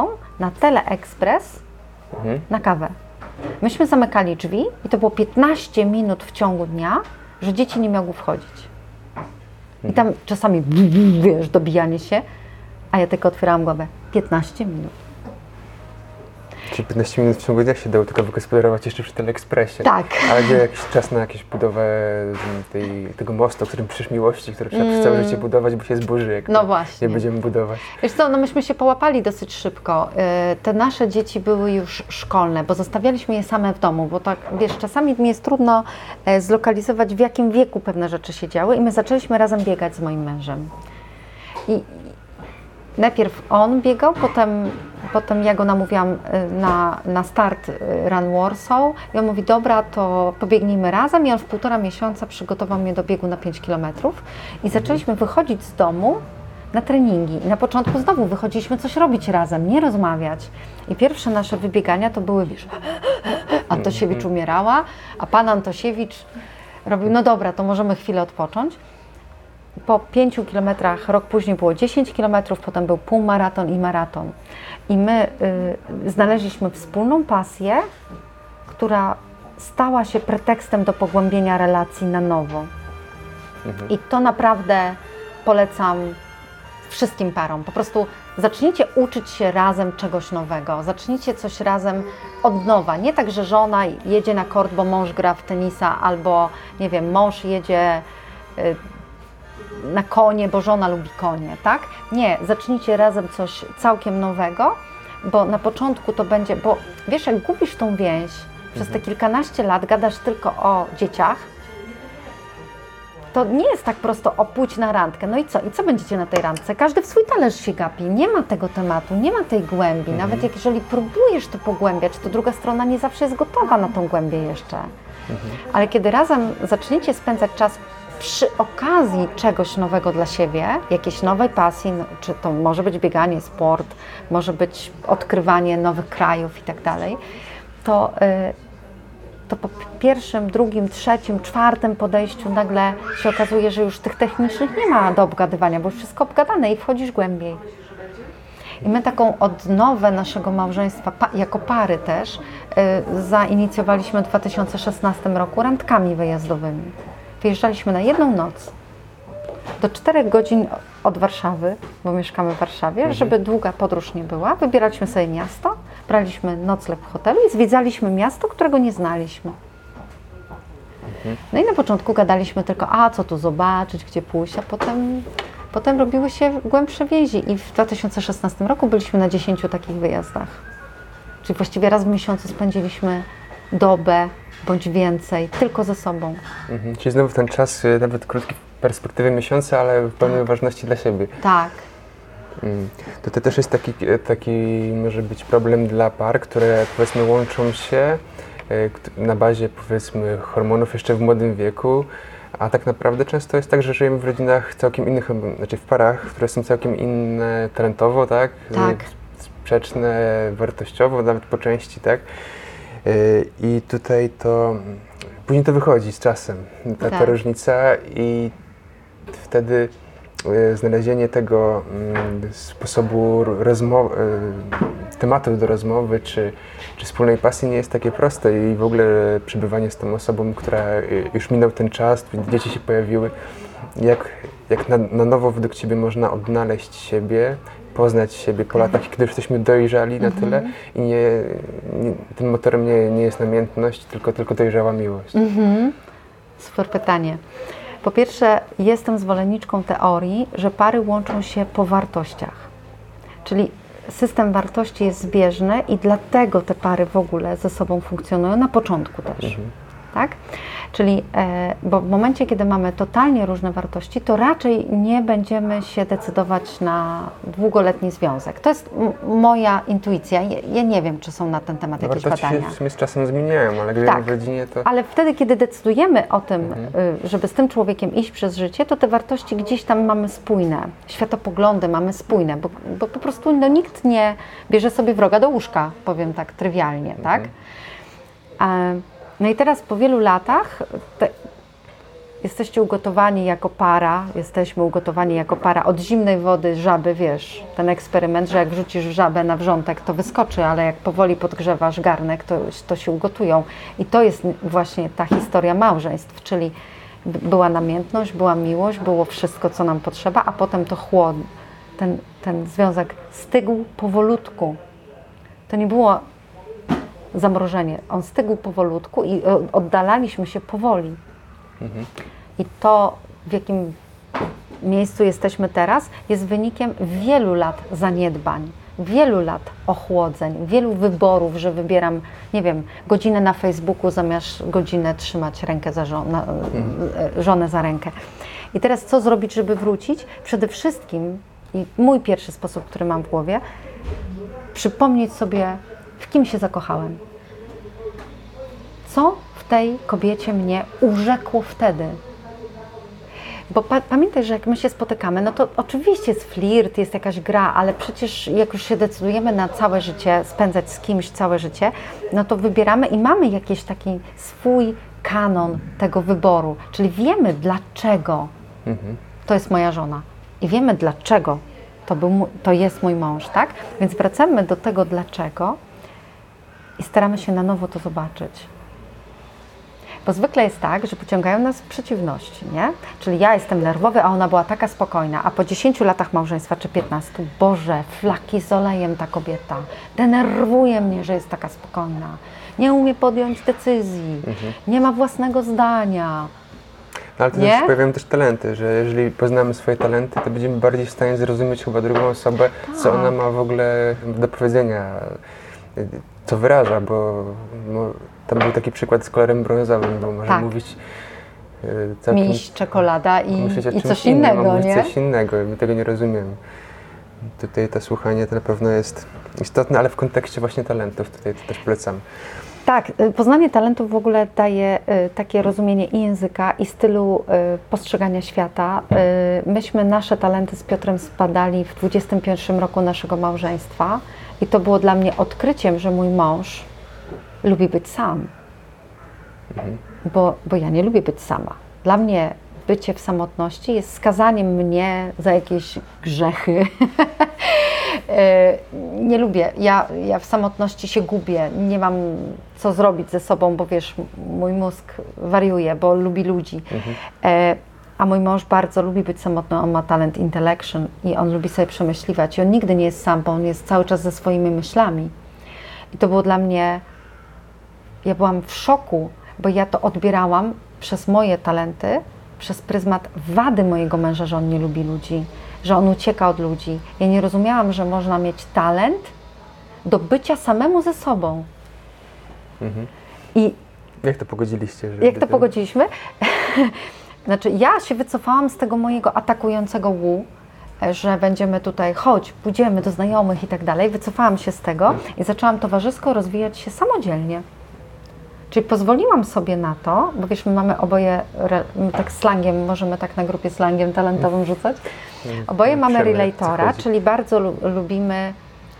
na Teleexpress Mhm. na kawę. Myśmy zamykali drzwi i to było 15 minut w ciągu dnia, że dzieci nie mogły wchodzić. I tam czasami, wiesz, dobijanie się, a ja tylko otwierałam głowę. 15 minut. Czyli 15 minut w ciągu dnia się dało tylko wygospodarować jeszcze przy Teleekspresie. Tak. Ale gdzie jakiś czas na jakąś budowę tej, tego mostu, o którym piszesz miłości, który trzeba przez całe życie budować, bo się zburzy, jak No nie właśnie. będziemy budować. Wiesz co, no myśmy się połapali dosyć szybko. Y, Te nasze dzieci były już szkolne, bo zostawialiśmy je same w domu, bo tak, wiesz, czasami mi jest trudno e, zlokalizować, w jakim wieku pewne rzeczy się działy i my zaczęliśmy razem biegać z moim mężem. I najpierw on biegał, potem, potem ja go namówiłam y, na, na start y, Run Warsaw i on mówi, dobra, to pobiegnijmy razem i on w półtora miesiąca przygotował mnie do biegu na 5 kilometrów i zaczęliśmy wychodzić z domu na treningi. I na początku znowu wychodziliśmy coś robić razem, nie rozmawiać. I pierwsze nasze wybiegania to były, wiesz, Antosiewicz umierała, a pan Antosiewicz robił, no dobra, to możemy chwilę odpocząć. Po pięciu kilometrach, rok później było 10 kilometrów, potem był półmaraton i maraton. I my y, znaleźliśmy wspólną pasję, która stała się pretekstem do pogłębienia relacji na nowo. I to naprawdę polecam wszystkim parom. Po prostu zacznijcie uczyć się razem czegoś nowego, zacznijcie coś razem od nowa. Nie tak, że żona jedzie na kort, bo mąż gra w tenisa, albo nie wiem, mąż jedzie y, na konie, bo żona lubi konie, tak? Nie, zacznijcie razem coś całkiem nowego, bo na początku to będzie, bo wiesz, jak gubisz tą więź, przez te kilkanaście lat gadasz tylko o dzieciach, to nie jest tak prosto o pójdź na randkę. No i co? I co będziecie na tej randce? Każdy w swój talerz się gapi. Nie ma tego tematu, nie ma tej głębi. Nawet jak jeżeli próbujesz to pogłębiać, to druga strona nie zawsze jest gotowa na tą głębię jeszcze. Ale kiedy razem zaczniecie spędzać czas przy okazji czegoś nowego dla siebie, jakiejś nowej pasji, no, czy to może być bieganie, sport, może być odkrywanie nowych krajów i tak dalej, to y, to po pierwszym, drugim, trzecim, czwartym podejściu nagle się okazuje, że już tych technicznych nie ma do obgadywania, bo wszystko obgadane i wchodzisz głębiej. I my taką odnowę naszego małżeństwa, jako pary też, y, zainicjowaliśmy w 2016 roku randkami wyjazdowymi. Wyjeżdżaliśmy na jedną noc do 4 godzin od Warszawy, bo mieszkamy w Warszawie, żeby długa podróż nie była. Wybieraliśmy sobie miasto, braliśmy nocleg w hotelu i zwiedzaliśmy miasto, którego nie znaliśmy. No i na początku gadaliśmy tylko, a co tu zobaczyć, gdzie pójść, a potem, potem robiły się głębsze więzi. I w 2016 roku byliśmy na 10 takich wyjazdach. Czyli właściwie raz w miesiącu spędziliśmy dobę bądź więcej, tylko ze sobą. Mhm. Czyli znowu ten czas, y, nawet krótki w perspektywie miesiąca, ale w pełnej ważności dla siebie. Tak. Mm. To, to też jest taki, e, taki może być problem dla par, które powiedzmy łączą się e, na bazie powiedzmy hormonów jeszcze w młodym wieku, a tak naprawdę często jest tak, że żyjemy w rodzinach całkiem innych, znaczy w parach, które są całkiem inne talentowo, tak? Tak. E, Sprzeczne wartościowo, nawet po części, tak? E, I tutaj to później to wychodzi z czasem, ta, ta Tak. różnica i wtedy e, znalezienie tego mm, sposobu rozmowy, tematów do rozmowy czy, czy wspólnej pasji nie jest takie proste i w ogóle przebywanie z tą osobą, która e, już minął ten czas, dzieci się pojawiły, jak, jak na, na nowo według Ciebie można odnaleźć siebie, poznać siebie po latach, kiedy już jesteśmy dojrzali na tyle i nie, nie, tym motorem nie, nie jest namiętność, tylko, tylko dojrzała miłość. Mhm. Super pytanie. Po pierwsze, jestem zwolenniczką teorii, że pary łączą się po wartościach. Czyli system wartości jest zbieżny i dlatego te pary w ogóle ze sobą funkcjonują na początku też. Tak? Tak? Czyli, e, bo w momencie, kiedy mamy totalnie różne wartości, to raczej nie będziemy się decydować na długoletni związek. To jest moja intuicja. Ja, ja nie wiem, czy są na ten temat jakieś Wartości się badania. w sumie z czasem zmieniają, ale Tak. w rodzinie to... Ale wtedy, kiedy decydujemy o tym, y, żeby z tym człowiekiem iść przez życie, to te wartości gdzieś tam mamy spójne. Światopoglądy mamy spójne, bo, bo po prostu no, nikt nie bierze sobie wroga do łóżka, powiem tak trywialnie, tak? E, No i teraz po wielu latach te, jesteście ugotowani jako para, jesteśmy ugotowani jako para od zimnej wody żaby, wiesz, ten eksperyment, że jak wrzucisz żabę na wrzątek, to wyskoczy, ale jak powoli podgrzewasz garnek, to, to się ugotują. I to jest właśnie ta historia małżeństw, czyli była namiętność, była miłość, było wszystko, co nam potrzeba, a potem to chłod, ten, ten związek stygł powolutku. To nie było zamrożenie, on stygł powolutku i e, oddalaliśmy się powoli. I to, w jakim miejscu jesteśmy teraz, jest wynikiem wielu lat zaniedbań, wielu lat ochłodzeń, wielu wyborów, że wybieram, nie wiem, godzinę na Facebooku zamiast godzinę trzymać rękę za żonę, żonę za rękę. I teraz co zrobić, żeby wrócić? Przede wszystkim, i mój pierwszy sposób, który mam w głowie, przypomnieć sobie, w kim się zakochałem. Co w tej kobiecie mnie urzekło wtedy? Bo pa pamiętaj, że jak my się spotykamy, no to oczywiście jest flirt, jest jakaś gra, ale przecież jak już się decydujemy na całe życie, spędzać z kimś całe życie, no to wybieramy i mamy jakiś taki swój kanon tego wyboru. Czyli wiemy dlaczego to jest moja żona i wiemy dlaczego to, był, to jest mój mąż, tak? Więc wracamy do tego dlaczego i staramy się na nowo to zobaczyć. Bo zwykle jest tak, że pociągają nas przeciwności, nie? Czyli ja jestem nerwowy, a ona była taka spokojna, a po 10 latach małżeństwa czy 15, Boże, flaki z olejem ta kobieta, denerwuje mnie, że jest taka spokojna, nie umie podjąć decyzji, nie ma własnego zdania. No, ale to Nie? też pojawiają też talenty, że jeżeli poznamy swoje talenty, to będziemy bardziej w stanie zrozumieć chyba drugą osobę, co Tak. ona ma w ogóle do powiedzenia, co wyraża, bo no, tam był taki przykład z kolorem brązowym, bo może Tak. mówić y, całkiem... Miś, czekolada i, i coś innym, innego, mówić nie? coś innego my tego nie rozumiemy. Tutaj to słuchanie to na pewno jest istotne, ale w kontekście właśnie talentów tutaj to też polecam. Tak, y, poznanie talentów w ogóle daje y, takie rozumienie i języka, i stylu y, postrzegania świata. Y, myśmy nasze talenty z Piotrem spadali w 21 roku naszego małżeństwa i to było dla mnie odkryciem, że mój mąż lubi być sam. Bo, bo ja nie lubię być sama. Dla mnie bycie w samotności jest skazaniem mnie za jakieś grzechy. *laughs* E, nie lubię. Ja, ja w samotności się gubię. Nie mam co zrobić ze sobą, bo wiesz, mój mózg wariuje, bo lubi ludzi. E, a mój mąż bardzo lubi być samotny. On ma talent intellection i on lubi sobie przemyśliwać. I on nigdy nie jest sam, bo on jest cały czas ze swoimi myślami. I to było dla mnie ja byłam w szoku, bo ja to odbierałam przez moje talenty, przez pryzmat wady mojego męża, że on nie lubi ludzi, że on ucieka od ludzi. Ja nie rozumiałam, że można mieć talent do bycia samemu ze sobą. I Jak to pogodziliście? Jak to pogodziliśmy? Znaczy, ja się wycofałam z tego mojego atakującego łu, że będziemy tutaj, chodź, pójdziemy do znajomych i tak dalej. Wycofałam się z tego i zaczęłam towarzysko rozwijać się samodzielnie. Czyli pozwoliłam sobie na to, bo wiesz, my mamy oboje, my tak slangiem, możemy tak na grupie slangiem talentowym rzucać. Oboje mamy o co relatora, czyli bardzo lu- lubimy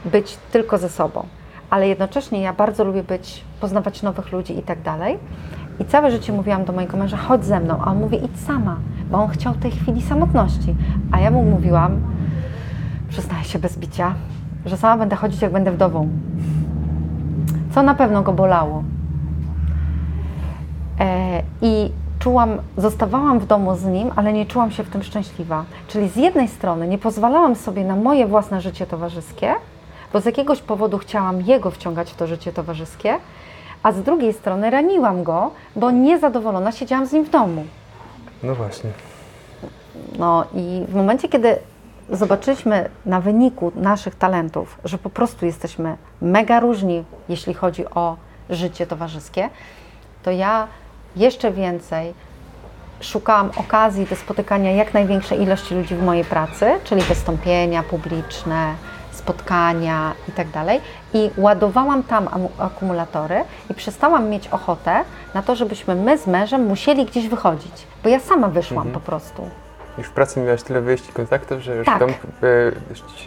być tylko ze sobą, ale jednocześnie ja bardzo lubię być, poznawać nowych ludzi i tak dalej. I całe życie mówiłam do mojego męża, chodź ze mną, a on mówi, idź sama, bo on chciał tej chwili samotności. A ja mu mówiłam, przyznaję się bez bicia, że sama będę chodzić, jak będę wdową. Co na pewno go bolało. E, I czułam, zostawałam w domu z nim, ale nie czułam się w tym szczęśliwa. Czyli z jednej strony nie pozwalałam sobie na moje własne życie towarzyskie, bo z jakiegoś powodu chciałam jego wciągać w to życie towarzyskie, a z drugiej strony raniłam go, bo niezadowolona siedziałam z nim w domu. No właśnie. No i w momencie, kiedy zobaczyliśmy na wyniku naszych talentów, że po prostu jesteśmy mega różni, jeśli chodzi o życie towarzyskie, to ja jeszcze więcej szukałam okazji do spotykania jak największej ilości ludzi w mojej pracy, czyli wystąpienia publiczne, spotkania i tak. I ładowałam tam akumulatory i przestałam mieć ochotę na to, żebyśmy my z mężem musieli gdzieś wychodzić, bo ja sama wyszłam po prostu. Już w pracy miałaś tyle wyjść i kontaktów, że już Tak. domu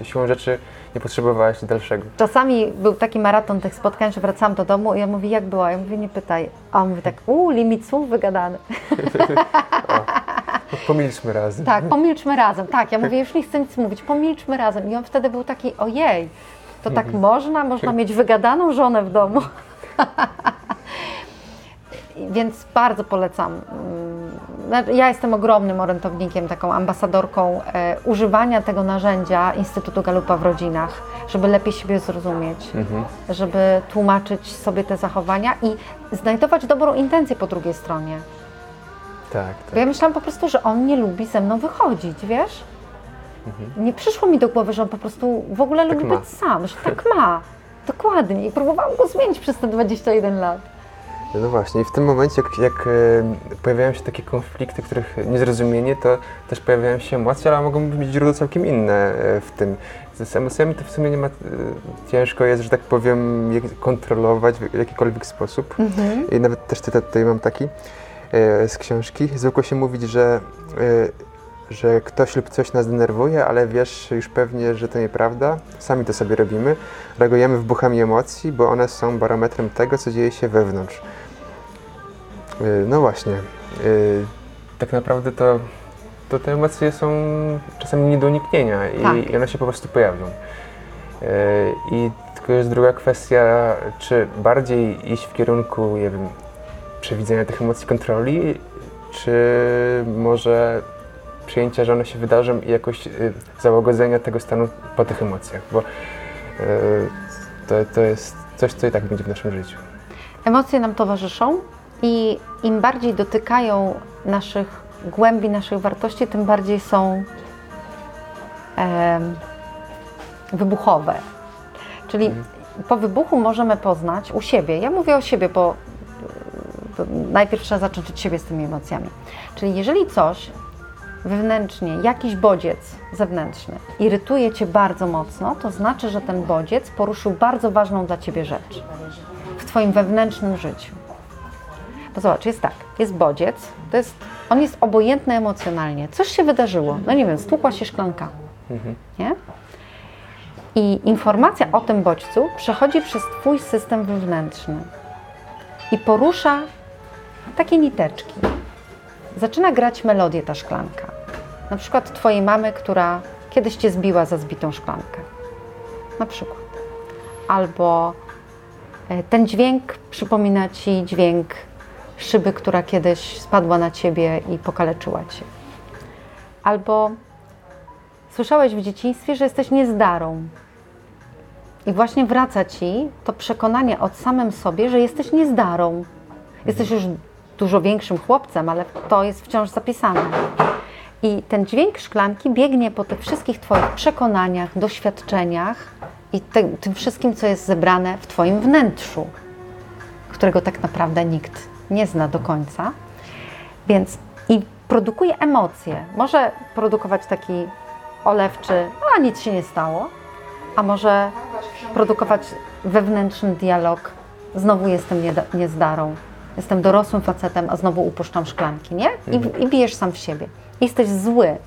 y, siłą rzeczy nie potrzebowałaś dalszego. Czasami był taki maraton tych spotkań, że wracałam do domu i ja mówię, jak było? Ja mówię, nie pytaj. A on mówi tak, uuu, limit słów wygadany. *laughs* Pomilczmy razem. Tak, pomilczmy *laughs* razem. Tak, ja mówię, już nie chcę nic mówić, pomilczmy razem. I on wtedy był taki, ojej, to tak można? Można mieć wygadaną żonę w domu? *laughs* Więc bardzo polecam. Mm, Ja jestem ogromnym orędownikiem, taką ambasadorką e, używania tego narzędzia Instytutu Galupa w rodzinach, żeby lepiej siebie zrozumieć, żeby tłumaczyć sobie te zachowania i znajdować dobrą intencję po drugiej stronie. Tak, Bo tak. ja myślałam po prostu, że on nie lubi ze mną wychodzić, wiesz? Nie przyszło mi do głowy, że on po prostu w ogóle lubi ma. być sam, że tak ma. Dokładnie. I próbowałam go zmienić przez te 21 lat. No właśnie, i w tym momencie, jak, jak e, pojawiają się takie konflikty, których niezrozumienie, to też pojawiają się emocje, ale mogą być źródła całkiem inne e, w tym. Z emocjami to w sumie nie ma, e, ciężko jest, że tak powiem, kontrolować w jakikolwiek sposób. I nawet też tutaj, mam taki z książki. Zwykło się mówić, że, że ktoś lub coś nas denerwuje, ale wiesz już pewnie, że to nieprawda. Sami to sobie robimy. Reagujemy wybuchami emocji, bo one są barometrem tego, co dzieje się wewnątrz. Y, No właśnie. y, Tak naprawdę to, to te emocje są czasami nie do uniknienia i, Tak. i one się po prostu pojawią. Y, I tylko jest druga kwestia, czy bardziej iść w kierunku, nie wiem, przewidzenia tych emocji, kontroli, czy może przyjęcia, że one się wydarzą i jakoś y, załagodzenia tego stanu po tych emocjach, bo y, to, to jest coś, co i tak będzie w naszym życiu. Emocje nam towarzyszą i im bardziej dotykają naszych głębi, naszych wartości, tym bardziej są em, wybuchowe. Czyli po wybuchu możemy poznać u siebie, ja mówię o siebie, bo to najpierw trzeba zacząć od siebie z tymi emocjami. Czyli jeżeli coś wewnętrznie, jakiś bodziec zewnętrzny irytuje Cię bardzo mocno, to znaczy, że ten bodziec poruszył bardzo ważną dla Ciebie rzecz w Twoim wewnętrznym życiu. Bo zobacz, jest tak, jest bodziec, to jest, on jest obojętny emocjonalnie. Coś się wydarzyło, no nie wiem, stłukła się szklanka, nie? I informacja o tym bodźcu przechodzi przez Twój system wewnętrzny i porusza takie niteczki. Zaczyna grać melodię ta szklanka. Na przykład Twojej mamy, która kiedyś Cię zbiła za zbitą szklankę. Na przykład. Albo e, ten dźwięk przypomina Ci dźwięk szyby, która kiedyś spadła na Ciebie i pokaleczyła Cię. Albo słyszałeś w dzieciństwie, że jesteś niezdarą. I właśnie wraca Ci to przekonanie od samym sobie, że jesteś niezdarą. Jesteś już dużo większym chłopcem, ale to jest wciąż zapisane. I ten dźwięk szklanki biegnie po tych wszystkich Twoich przekonaniach, doświadczeniach i te, tym wszystkim, co jest zebrane w Twoim wnętrzu, którego tak naprawdę nikt nie zna do końca. Więc i produkuje emocje. Może produkować taki olewczy, a nic się nie stało, a może produkować wewnętrzny dialog. Znowu jestem nieda- niezdarą. Jestem dorosłym facetem, a znowu upuszczam szklanki, nie? I, I bijesz sam w siebie. Jesteś zły.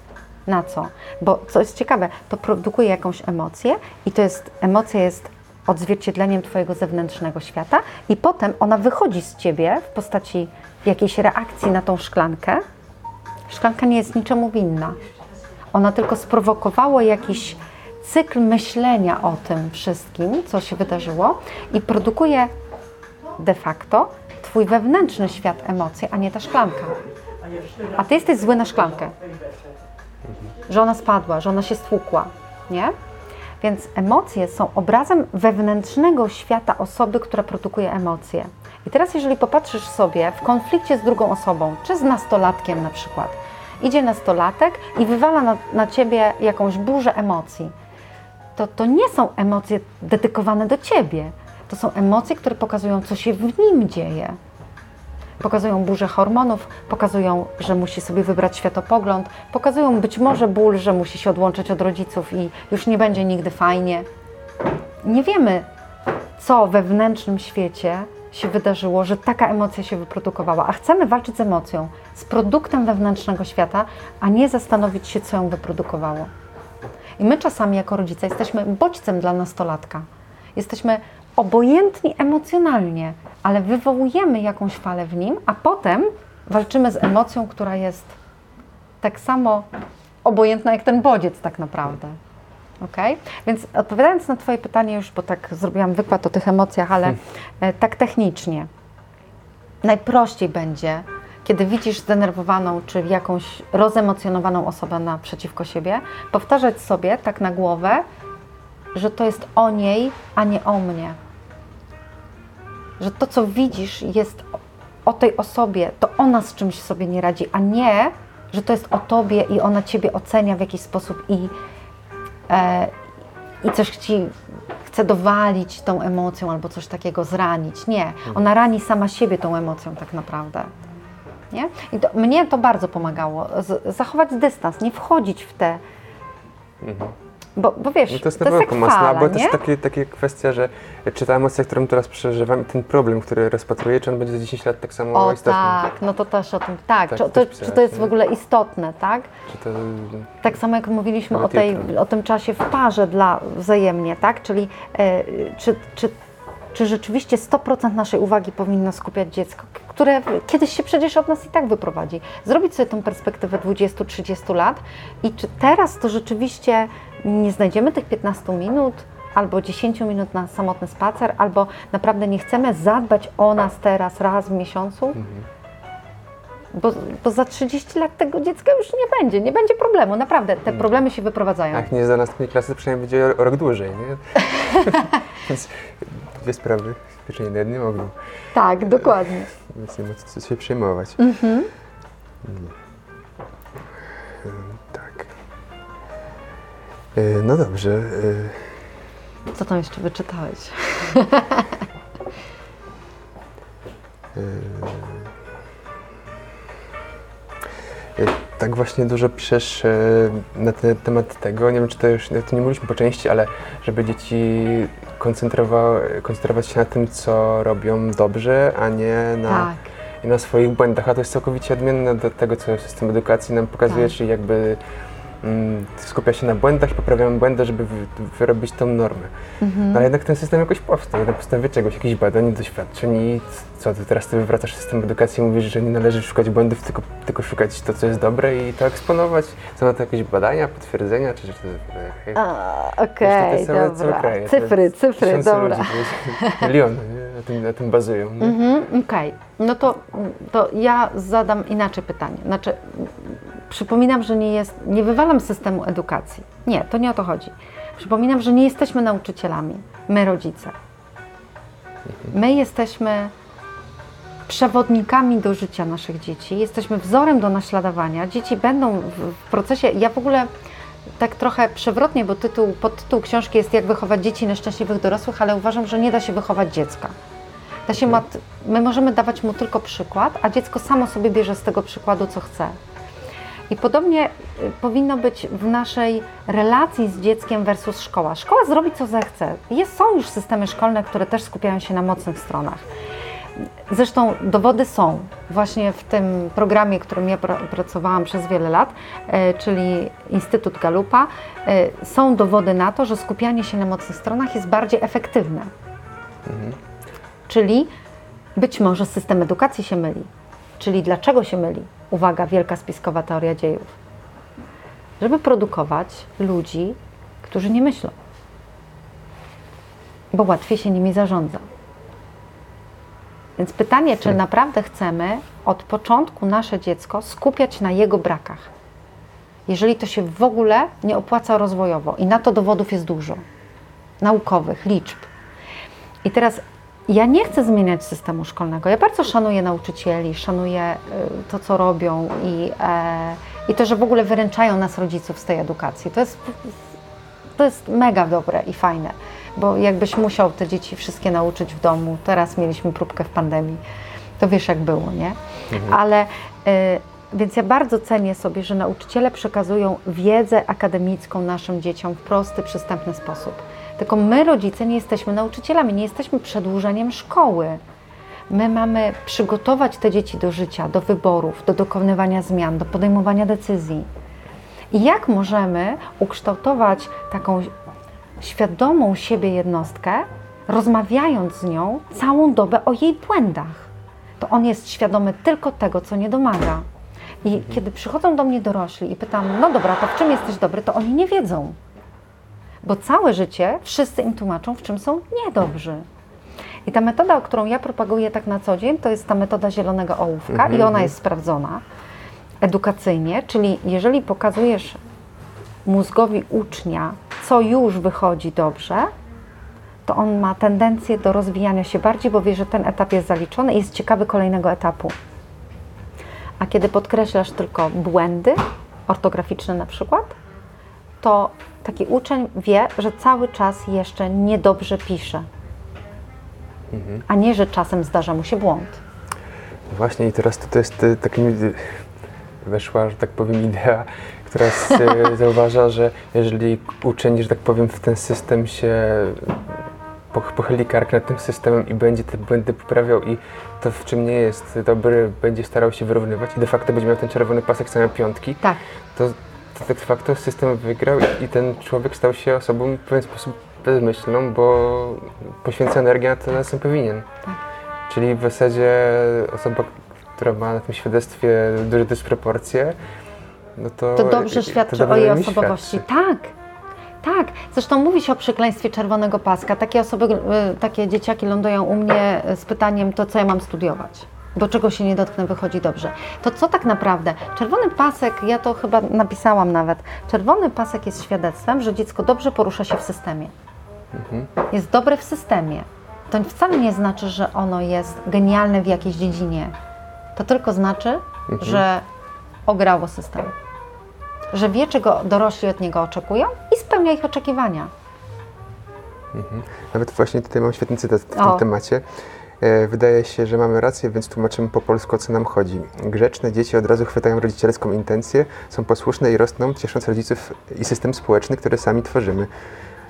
Na co? Bo co jest ciekawe, to produkuje jakąś emocję i to jest, emocja jest odzwierciedleniem Twojego zewnętrznego świata i potem ona wychodzi z Ciebie w postaci jakiejś reakcji na tą szklankę. Szklanka nie jest niczemu winna. Ona tylko sprowokowała jakiś cykl myślenia o tym wszystkim, co się wydarzyło i produkuje de facto Twój wewnętrzny świat emocji, a nie ta szklanka. A Ty jesteś zły na szklankę. Że ona spadła, że ona się stłukła, nie? Więc emocje są obrazem wewnętrznego świata osoby, która produkuje emocje. I teraz, jeżeli popatrzysz sobie w konflikcie z drugą osobą, czy z nastolatkiem na przykład, idzie nastolatek i wywala na, na ciebie jakąś burzę emocji, to to nie są emocje dedykowane do ciebie. To są emocje, które pokazują, co się w nim dzieje. Pokazują burzę hormonów, pokazują, że musi sobie wybrać światopogląd, pokazują być może ból, że musi się odłączyć od rodziców i już nie będzie nigdy fajnie. Nie wiemy, co we wewnętrznym świecie się wydarzyło, że taka emocja się wyprodukowała, a chcemy walczyć z emocją, z produktem wewnętrznego świata, a nie zastanowić się, co ją wyprodukowało. I my czasami jako rodzice jesteśmy bodźcem dla nastolatka. Jesteśmy obojętni emocjonalnie, ale wywołujemy jakąś falę w nim, a potem walczymy z emocją, która jest tak samo obojętna jak ten bodziec tak naprawdę. Ok? Więc odpowiadając na Twoje pytanie już, bo tak zrobiłam wykład o tych emocjach, ale e, tak technicznie. Najprościej będzie, kiedy widzisz zdenerwowaną czy jakąś rozemocjonowaną osobę naprzeciwko siebie, powtarzać sobie tak na głowę, że to jest o niej, a nie o mnie. Że to, co widzisz, jest o tej osobie, to ona z czymś sobie nie radzi, a nie, że to jest o tobie i ona ciebie ocenia w jakiś sposób i, e, i coś ci chce dowalić tą emocją albo coś takiego zranić. Nie, ona rani sama siebie tą emocją tak naprawdę. Nie? I to, mnie to bardzo pomagało. Z, zachować dystans, nie wchodzić w te. Bo, bo wiesz, No to jest to jest pomocne, fala, bo to jest takie, takie kwestia, że czy ta emocja, którą teraz przeżywam i ten problem, który rozpatruję, czy on będzie za 10 lat tak samo O istotny? tak, no to też o tym, tak, Tak, czy, to, czy to jest w ogóle istotne, tak? To... Tak samo jak mówiliśmy o, tej, jutro. o tym czasie w parze dla wzajemnie, tak? Czyli e, czy, czy, czy rzeczywiście 100% naszej uwagi powinno skupiać dziecko, które kiedyś się przecież od nas i tak wyprowadzi. Zrobić sobie tą perspektywę 20-30 lat i czy teraz to rzeczywiście nie znajdziemy tych 15 minut albo 10 minut na samotny spacer, albo naprawdę nie chcemy zadbać o nas teraz raz w miesiącu? Bo, bo za 30 lat tego dziecka już nie będzie, nie będzie problemu, naprawdę. Te problemy się wyprowadzają. Jak nie za następnej klasy, przynajmniej będzie rok dłużej, nie? *laughs* Więc dwie sprawy pieczenie na jednym ogniu, Tak, dokładnie. więc nie ma co się przejmować. Mhm. Mm. Tak. E, No dobrze. e, Co tam jeszcze wyczytałeś? E, Tak właśnie dużo piszesz na temat tego, nie wiem czy to już, to nie mówiliśmy po części, ale żeby dzieci koncentrować się na tym, co robią dobrze, a nie na, Tak. na swoich błędach, a to jest całkowicie odmienne do tego, co system edukacji nam pokazuje, Tak. czyli jakby skupia się na błędach i poprawiamy błędy, żeby wy, wyrobić tą normę. Mhm. No ale jednak ten system jakoś powstał, na podstawie czegoś, jakichś badań, doświadczeń i co, ty teraz ty wywracasz system edukacji i mówisz, że nie należy szukać błędów, tylko, tylko szukać to, co jest dobre i to eksponować. Są na to jakieś badania, potwierdzenia, czy... czy e, Okej, całe dobra. kraje, cyfry, cyfry, dobra. Ludzi, miliony nie? Na, tym, na tym bazują. Mhm, Okej, no to, to ja zadam inaczej pytanie. Znaczy, przypominam, że nie jest, nie wywalam systemu edukacji. Nie, to nie o to chodzi. Przypominam, że nie jesteśmy nauczycielami, my rodzice. My jesteśmy przewodnikami do życia naszych dzieci, jesteśmy wzorem do naśladowania. Dzieci będą w, procesie, ja w ogóle tak trochę przewrotnie, bo tytuł, podtytuł książki jest Jak wychować dzieci na szczęśliwych dorosłych, ale uważam, że nie da się wychować dziecka. Da się my możemy dawać mu tylko przykład, a dziecko samo sobie bierze z tego przykładu, co chce. I podobnie y, powinno być w naszej relacji z dzieckiem versus szkoła. Szkoła zrobi, co zechce. Jest, są już systemy szkolne, które też skupiają się na mocnych stronach. Zresztą dowody są właśnie w tym programie, którym ja pra- pracowałam przez wiele lat, e, czyli Instytut Galupa. E, są dowody na to, że skupianie się na mocnych stronach jest bardziej efektywne. Czyli być może system edukacji się myli. Czyli dlaczego się myli? Uwaga, wielka spiskowa teoria dziejów. Żeby produkować ludzi, którzy nie myślą. Bo łatwiej się nimi zarządza. Więc pytanie, czy naprawdę chcemy od początku nasze dziecko skupiać na jego brakach? Jeżeli to się w ogóle nie opłaca rozwojowo i na to dowodów jest dużo, naukowych, liczb. I teraz ja nie chcę zmieniać systemu szkolnego. Ja bardzo szanuję nauczycieli, szanuję y, to, co robią i, e, i to, że w ogóle wyręczają nas rodziców z tej edukacji. To jest, to jest mega dobre i fajne, bo jakbyś musiał te dzieci wszystkie nauczyć w domu, teraz mieliśmy próbkę w pandemii, to wiesz, jak było, nie? Ale y, więc ja bardzo cenię sobie, że nauczyciele przekazują wiedzę akademicką naszym dzieciom w prosty, przystępny sposób. Tylko my, rodzice, nie jesteśmy nauczycielami, nie jesteśmy przedłużeniem szkoły. My mamy przygotować te dzieci do życia, do wyborów, do dokonywania zmian, do podejmowania decyzji. I jak możemy ukształtować taką świadomą siebie jednostkę, rozmawiając z nią całą dobę o jej błędach? To on jest świadomy tylko tego, co nie domaga. I kiedy przychodzą do mnie dorośli i pytam, no dobra, to w czym jesteś dobry, to oni nie wiedzą. Bo całe życie wszyscy im tłumaczą, w czym są niedobrzy. I ta metoda, którą ja propaguję tak na co dzień, to jest ta metoda zielonego ołówka i ona jest sprawdzona edukacyjnie, czyli jeżeli pokazujesz mózgowi ucznia, co już wychodzi dobrze, to on ma tendencję do rozwijania się bardziej, bo wie, że ten etap jest zaliczony i jest ciekawy kolejnego etapu. A kiedy podkreślasz tylko błędy, ortograficzne na przykład, to taki uczeń wie, że cały czas jeszcze niedobrze pisze, a nie, że czasem zdarza mu się błąd. No Właśnie i teraz to, to jest y, taki y, weszła, że tak powiem, idea, która y, *laughs* zauważa, że jeżeli uczeń, że tak powiem, w ten system się poch- pochyli kark nad tym systemem i będzie te błędy poprawiał i to, w czym nie jest dobry, będzie starał się wyrównywać i de facto będzie miał ten czerwony pasek same piątki, Tak, to de facto system wygrał i, i ten człowiek stał się osobą w pewien sposób bezmyślną, bo poświęca energię na to, na co powinien. Tak. Czyli w zasadzie osoba, która ma na tym świadectwie duże dysproporcje, no to... to dobrze to świadczy dobrze o jej osobowości. świadczy. Tak, tak. Zresztą mówi się o przekleństwie czerwonego paska. Takie osoby, y, takie dzieciaki lądują u mnie z pytaniem, to co ja mam studiować? Do czego się nie dotknę, wychodzi dobrze. To co tak naprawdę? Czerwony pasek, ja to chyba napisałam nawet, czerwony pasek jest świadectwem, że dziecko dobrze porusza się w systemie. Mhm. Jest dobre w systemie. To wcale nie znaczy, że ono jest genialne w jakiejś dziedzinie. To tylko znaczy, Mhm. że ograło system. Że wie, czego dorośli od niego oczekują i spełnia ich oczekiwania. Nawet właśnie tutaj mam świetny cytat w tym O. temacie. E, Wydaje się, że mamy rację, więc tłumaczymy po polsku, o co nam chodzi. Grzeczne dzieci od razu chwytają rodzicielską intencję, są posłuszne i rosną, ciesząc rodziców i system społeczny, który sami tworzymy.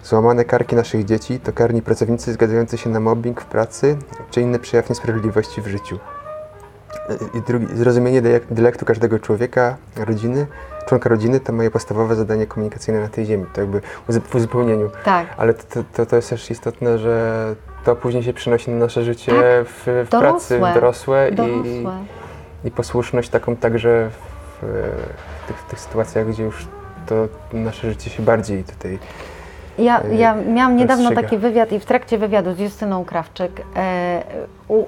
Złamane karki naszych dzieci to karni pracownicy zgadzający się na mobbing w pracy czy inny przejaw niesprawiedliwości w życiu. E, I drugi, zrozumienie dialektu każdego człowieka, rodziny, członka rodziny to moje podstawowe zadanie komunikacyjne na tej ziemi. To jakby w uzupełnieniu. Tak. Ale to, to, to jest też istotne, że to później się przynosi na nasze życie Tak. w, w pracy, Dorosłe. w dorosłe, I, Dorosłe. i posłuszność taką także w, w, tych, w tych sytuacjach, gdzie już to nasze życie się bardziej tutaj. Ja, e, ja miałam niedawno rozstrzyga. taki wywiad i w trakcie wywiadu z Justyną Krawczyk e, u,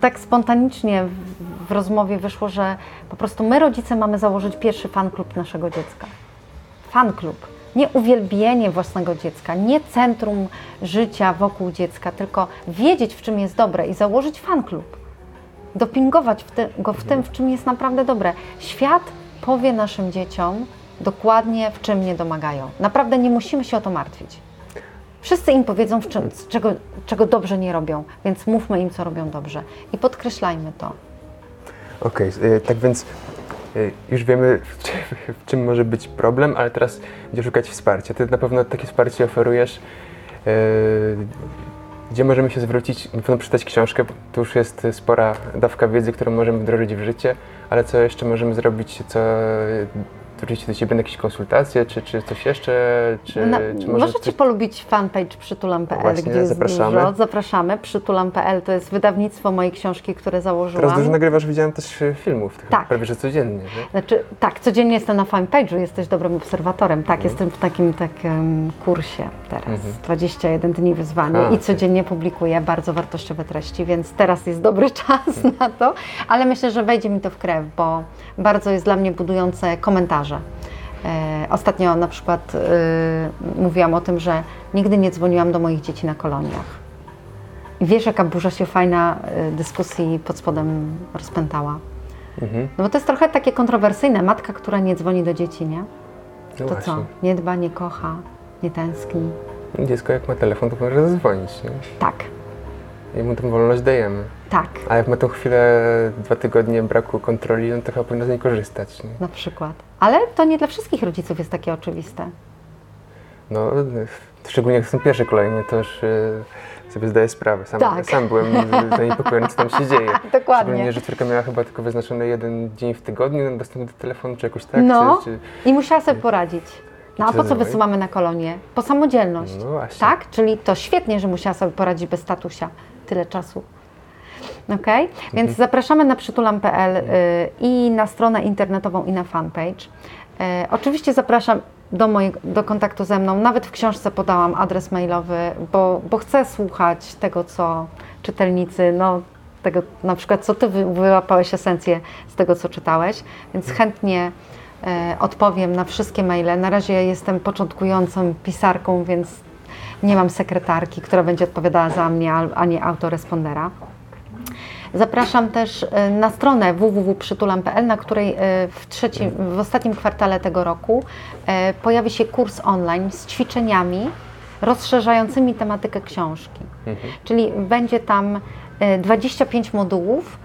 tak spontanicznie w, w rozmowie wyszło, że po prostu my rodzice mamy założyć pierwszy fan klub naszego dziecka. Fan klub. Nie uwielbienie własnego dziecka, nie centrum życia wokół dziecka, tylko wiedzieć, w czym jest dobre i założyć fan klub. Dopingować w ty, go w tym, w czym jest naprawdę dobre. Świat powie naszym dzieciom dokładnie, w czym nie domagają. Naprawdę nie musimy się o to martwić. Wszyscy im powiedzą, w czym, czego, czego dobrze nie robią, więc mówmy im, co robią dobrze. I podkreślajmy to. Okej, e, tak więc już wiemy, *laughs* w czym, w czym może być problem, ale teraz gdzie szukać wsparcia. Ty na pewno takie wsparcie oferujesz. E, Gdzie możemy się zwrócić? Na pewno przeczytać książkę, bo to już jest spora dawka wiedzy, którą możemy wdrożyć w życie, ale co jeszcze możemy zrobić, co zwrócić do Ciebie na jakieś konsultacje, czy, czy coś jeszcze, czy, czy może możecie coś- polubić fanpage przytulam.pl, Właśnie, gdzie jest zapraszamy. dużo. Zapraszamy. Przytulam.pl to jest wydawnictwo mojej książki, które założyłam. Teraz dużo nagrywasz, widziałem też e, filmów, Tak. prawie że codziennie. Nie? Znaczy, tak, codziennie jestem na fanpage'u, jesteś dobrym obserwatorem. Tak, Mhm. jestem w takim takim kursie teraz. Mhm. 21 dni wyzwania i codziennie publikuję bardzo wartościowe treści, więc teraz jest dobry *laughs* czas na to, ale myślę, że wejdzie mi to w krew, bo bardzo jest dla mnie budujące komentarze. E, ostatnio na przykład e, mówiłam o tym, że nigdy nie dzwoniłam do moich dzieci na koloniach. I wiesz, jaka burza się fajna e, dyskusji pod spodem rozpętała. Mhm. No bo to jest trochę takie kontrowersyjne. Matka, która nie dzwoni do dzieci, nie? No To właśnie. co? Nie dba, nie kocha, nie tęskni. Dziecko jak ma telefon, to może zadzwonić. Nie? Tak. I mu tą wolność dajemy. Tak, A jak ma tą chwilę, dwa tygodnie braku kontroli, no to chyba powinno z niej korzystać. Nie? na przykład. Ale to nie dla wszystkich rodziców jest takie oczywiste. No, szczególnie jak są pierwsze kolejne, to już e, sobie zdaję sprawę. Sam, Tak. sam byłem zaniepokojony, co tam się dzieje. *laughs* Dokładnie. Szczególnie, że córka miała chyba tylko wyznaczony jeden dzień w tygodniu na dostęp do telefonu, czy jakoś tak? No. Czy, czy... I musiała sobie poradzić. No a po co wysyłamy na kolonię? Po samodzielność. No właśnie. Tak? Czyli to świetnie, że musiała sobie poradzić bez statusia tyle czasu. Okej? Więc zapraszamy na przytulam.pl y, i na stronę internetową i na fanpage. Y, oczywiście zapraszam do, mojego, do kontaktu ze mną. Nawet w książce podałam adres mailowy, bo, bo chcę słuchać tego, co czytelnicy, no tego na przykład, co Ty wy- wyłapałeś esencję z tego, co czytałeś, więc chętnie e, odpowiem na wszystkie maile. Na razie jestem początkującą pisarką, więc nie mam sekretarki, która będzie odpowiadała za mnie, al- a nie autorespondera. Zapraszam też e, na stronę www.przytulam.pl, na której e, w, trzecim, w ostatnim kwartale tego roku e, pojawi się kurs online z ćwiczeniami rozszerzającymi tematykę książki. Czyli będzie tam e, 25 modułów,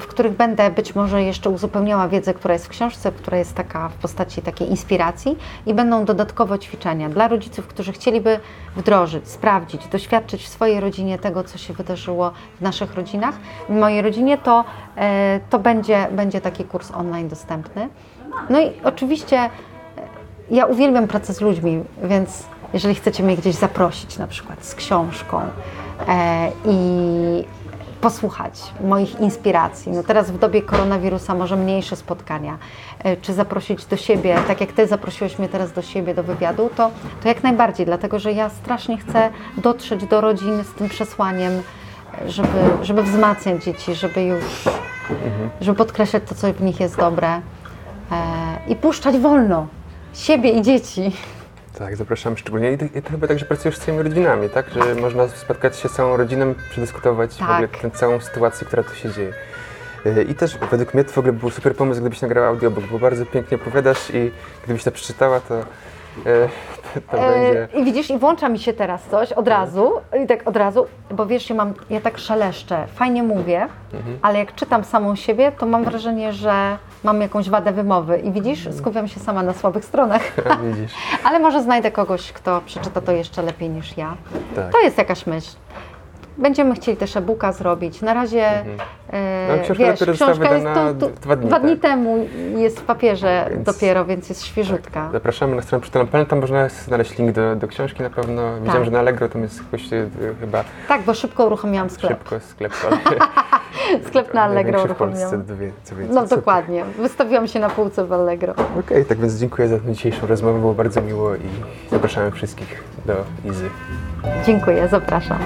w których będę być może jeszcze uzupełniała wiedzę, która jest w książce, która jest taka w postaci takiej inspiracji i będą dodatkowo ćwiczenia dla rodziców, którzy chcieliby wdrożyć, sprawdzić, doświadczyć w swojej rodzinie tego, co się wydarzyło w naszych rodzinach. W mojej rodzinie to, e, to będzie, będzie taki kurs online dostępny. No i oczywiście e, ja uwielbiam pracę z ludźmi, więc jeżeli chcecie mnie gdzieś zaprosić, na przykład z książką e, i posłuchać moich inspiracji, no teraz w dobie koronawirusa może mniejsze spotkania, e, czy zaprosić do siebie, tak jak Ty zaprosiłeś mnie teraz do siebie, do wywiadu, to, to jak najbardziej, dlatego że ja strasznie chcę dotrzeć do rodzin z tym przesłaniem, e, żeby, żeby wzmacniać dzieci, żeby już, żeby podkreślać to, co w nich jest dobre e, i puszczać wolno siebie i dzieci. Tak, zapraszam szczególnie. I ty, i ty chyba także pracujesz z całymi rodzinami, tak? Że można spotkać się z całą rodziną, przedyskutować w ogóle Tak. tę całą sytuację, która tu się dzieje. Yy, I też według mnie to w ogóle był super pomysł, gdybyś nagrała audiobook, bo bardzo pięknie opowiadasz i gdybyś to przeczytała, to, *laughs* to, to będzie... E, I widzisz, i włącza mi się teraz coś od razu, i tak od razu, bo wiesz, ja mam, ja tak szeleszczę, fajnie mówię, ale jak czytam samą siebie, to mam wrażenie, że mam jakąś wadę wymowy i widzisz, skupiam się sama na słabych stronach, *laughs* Widzisz. *laughs* ale może znajdę kogoś, kto przeczyta to jeszcze lepiej niż ja. Tak. To jest jakaś myśl. Będziemy chcieli też e-booka zrobić. Na razie, e, No, książka wiesz, dopiero została książka jest wydana tu, tu, dwa dni, dwa dni tak. temu, jest w papierze Więc- dopiero, więc jest świeżutka. Zapraszamy na stronę Przytulam.pl, tam można znaleźć link do, do książki na pewno. Widziałem, Tak. że na Allegro tam jest jakoś yy, chyba Tak, bo szybko uruchomiłam sklep. szybko sklep. *laughs* Sklep na Allegro Największy w Polsce, uruchomiłam. co więcej. No dokładnie. Wystawiłam się na półce w Allegro. Okej, tak więc dziękuję za tę dzisiejszą rozmowę, było bardzo miło i zapraszamy wszystkich do Izy. Dziękuję, zapraszam.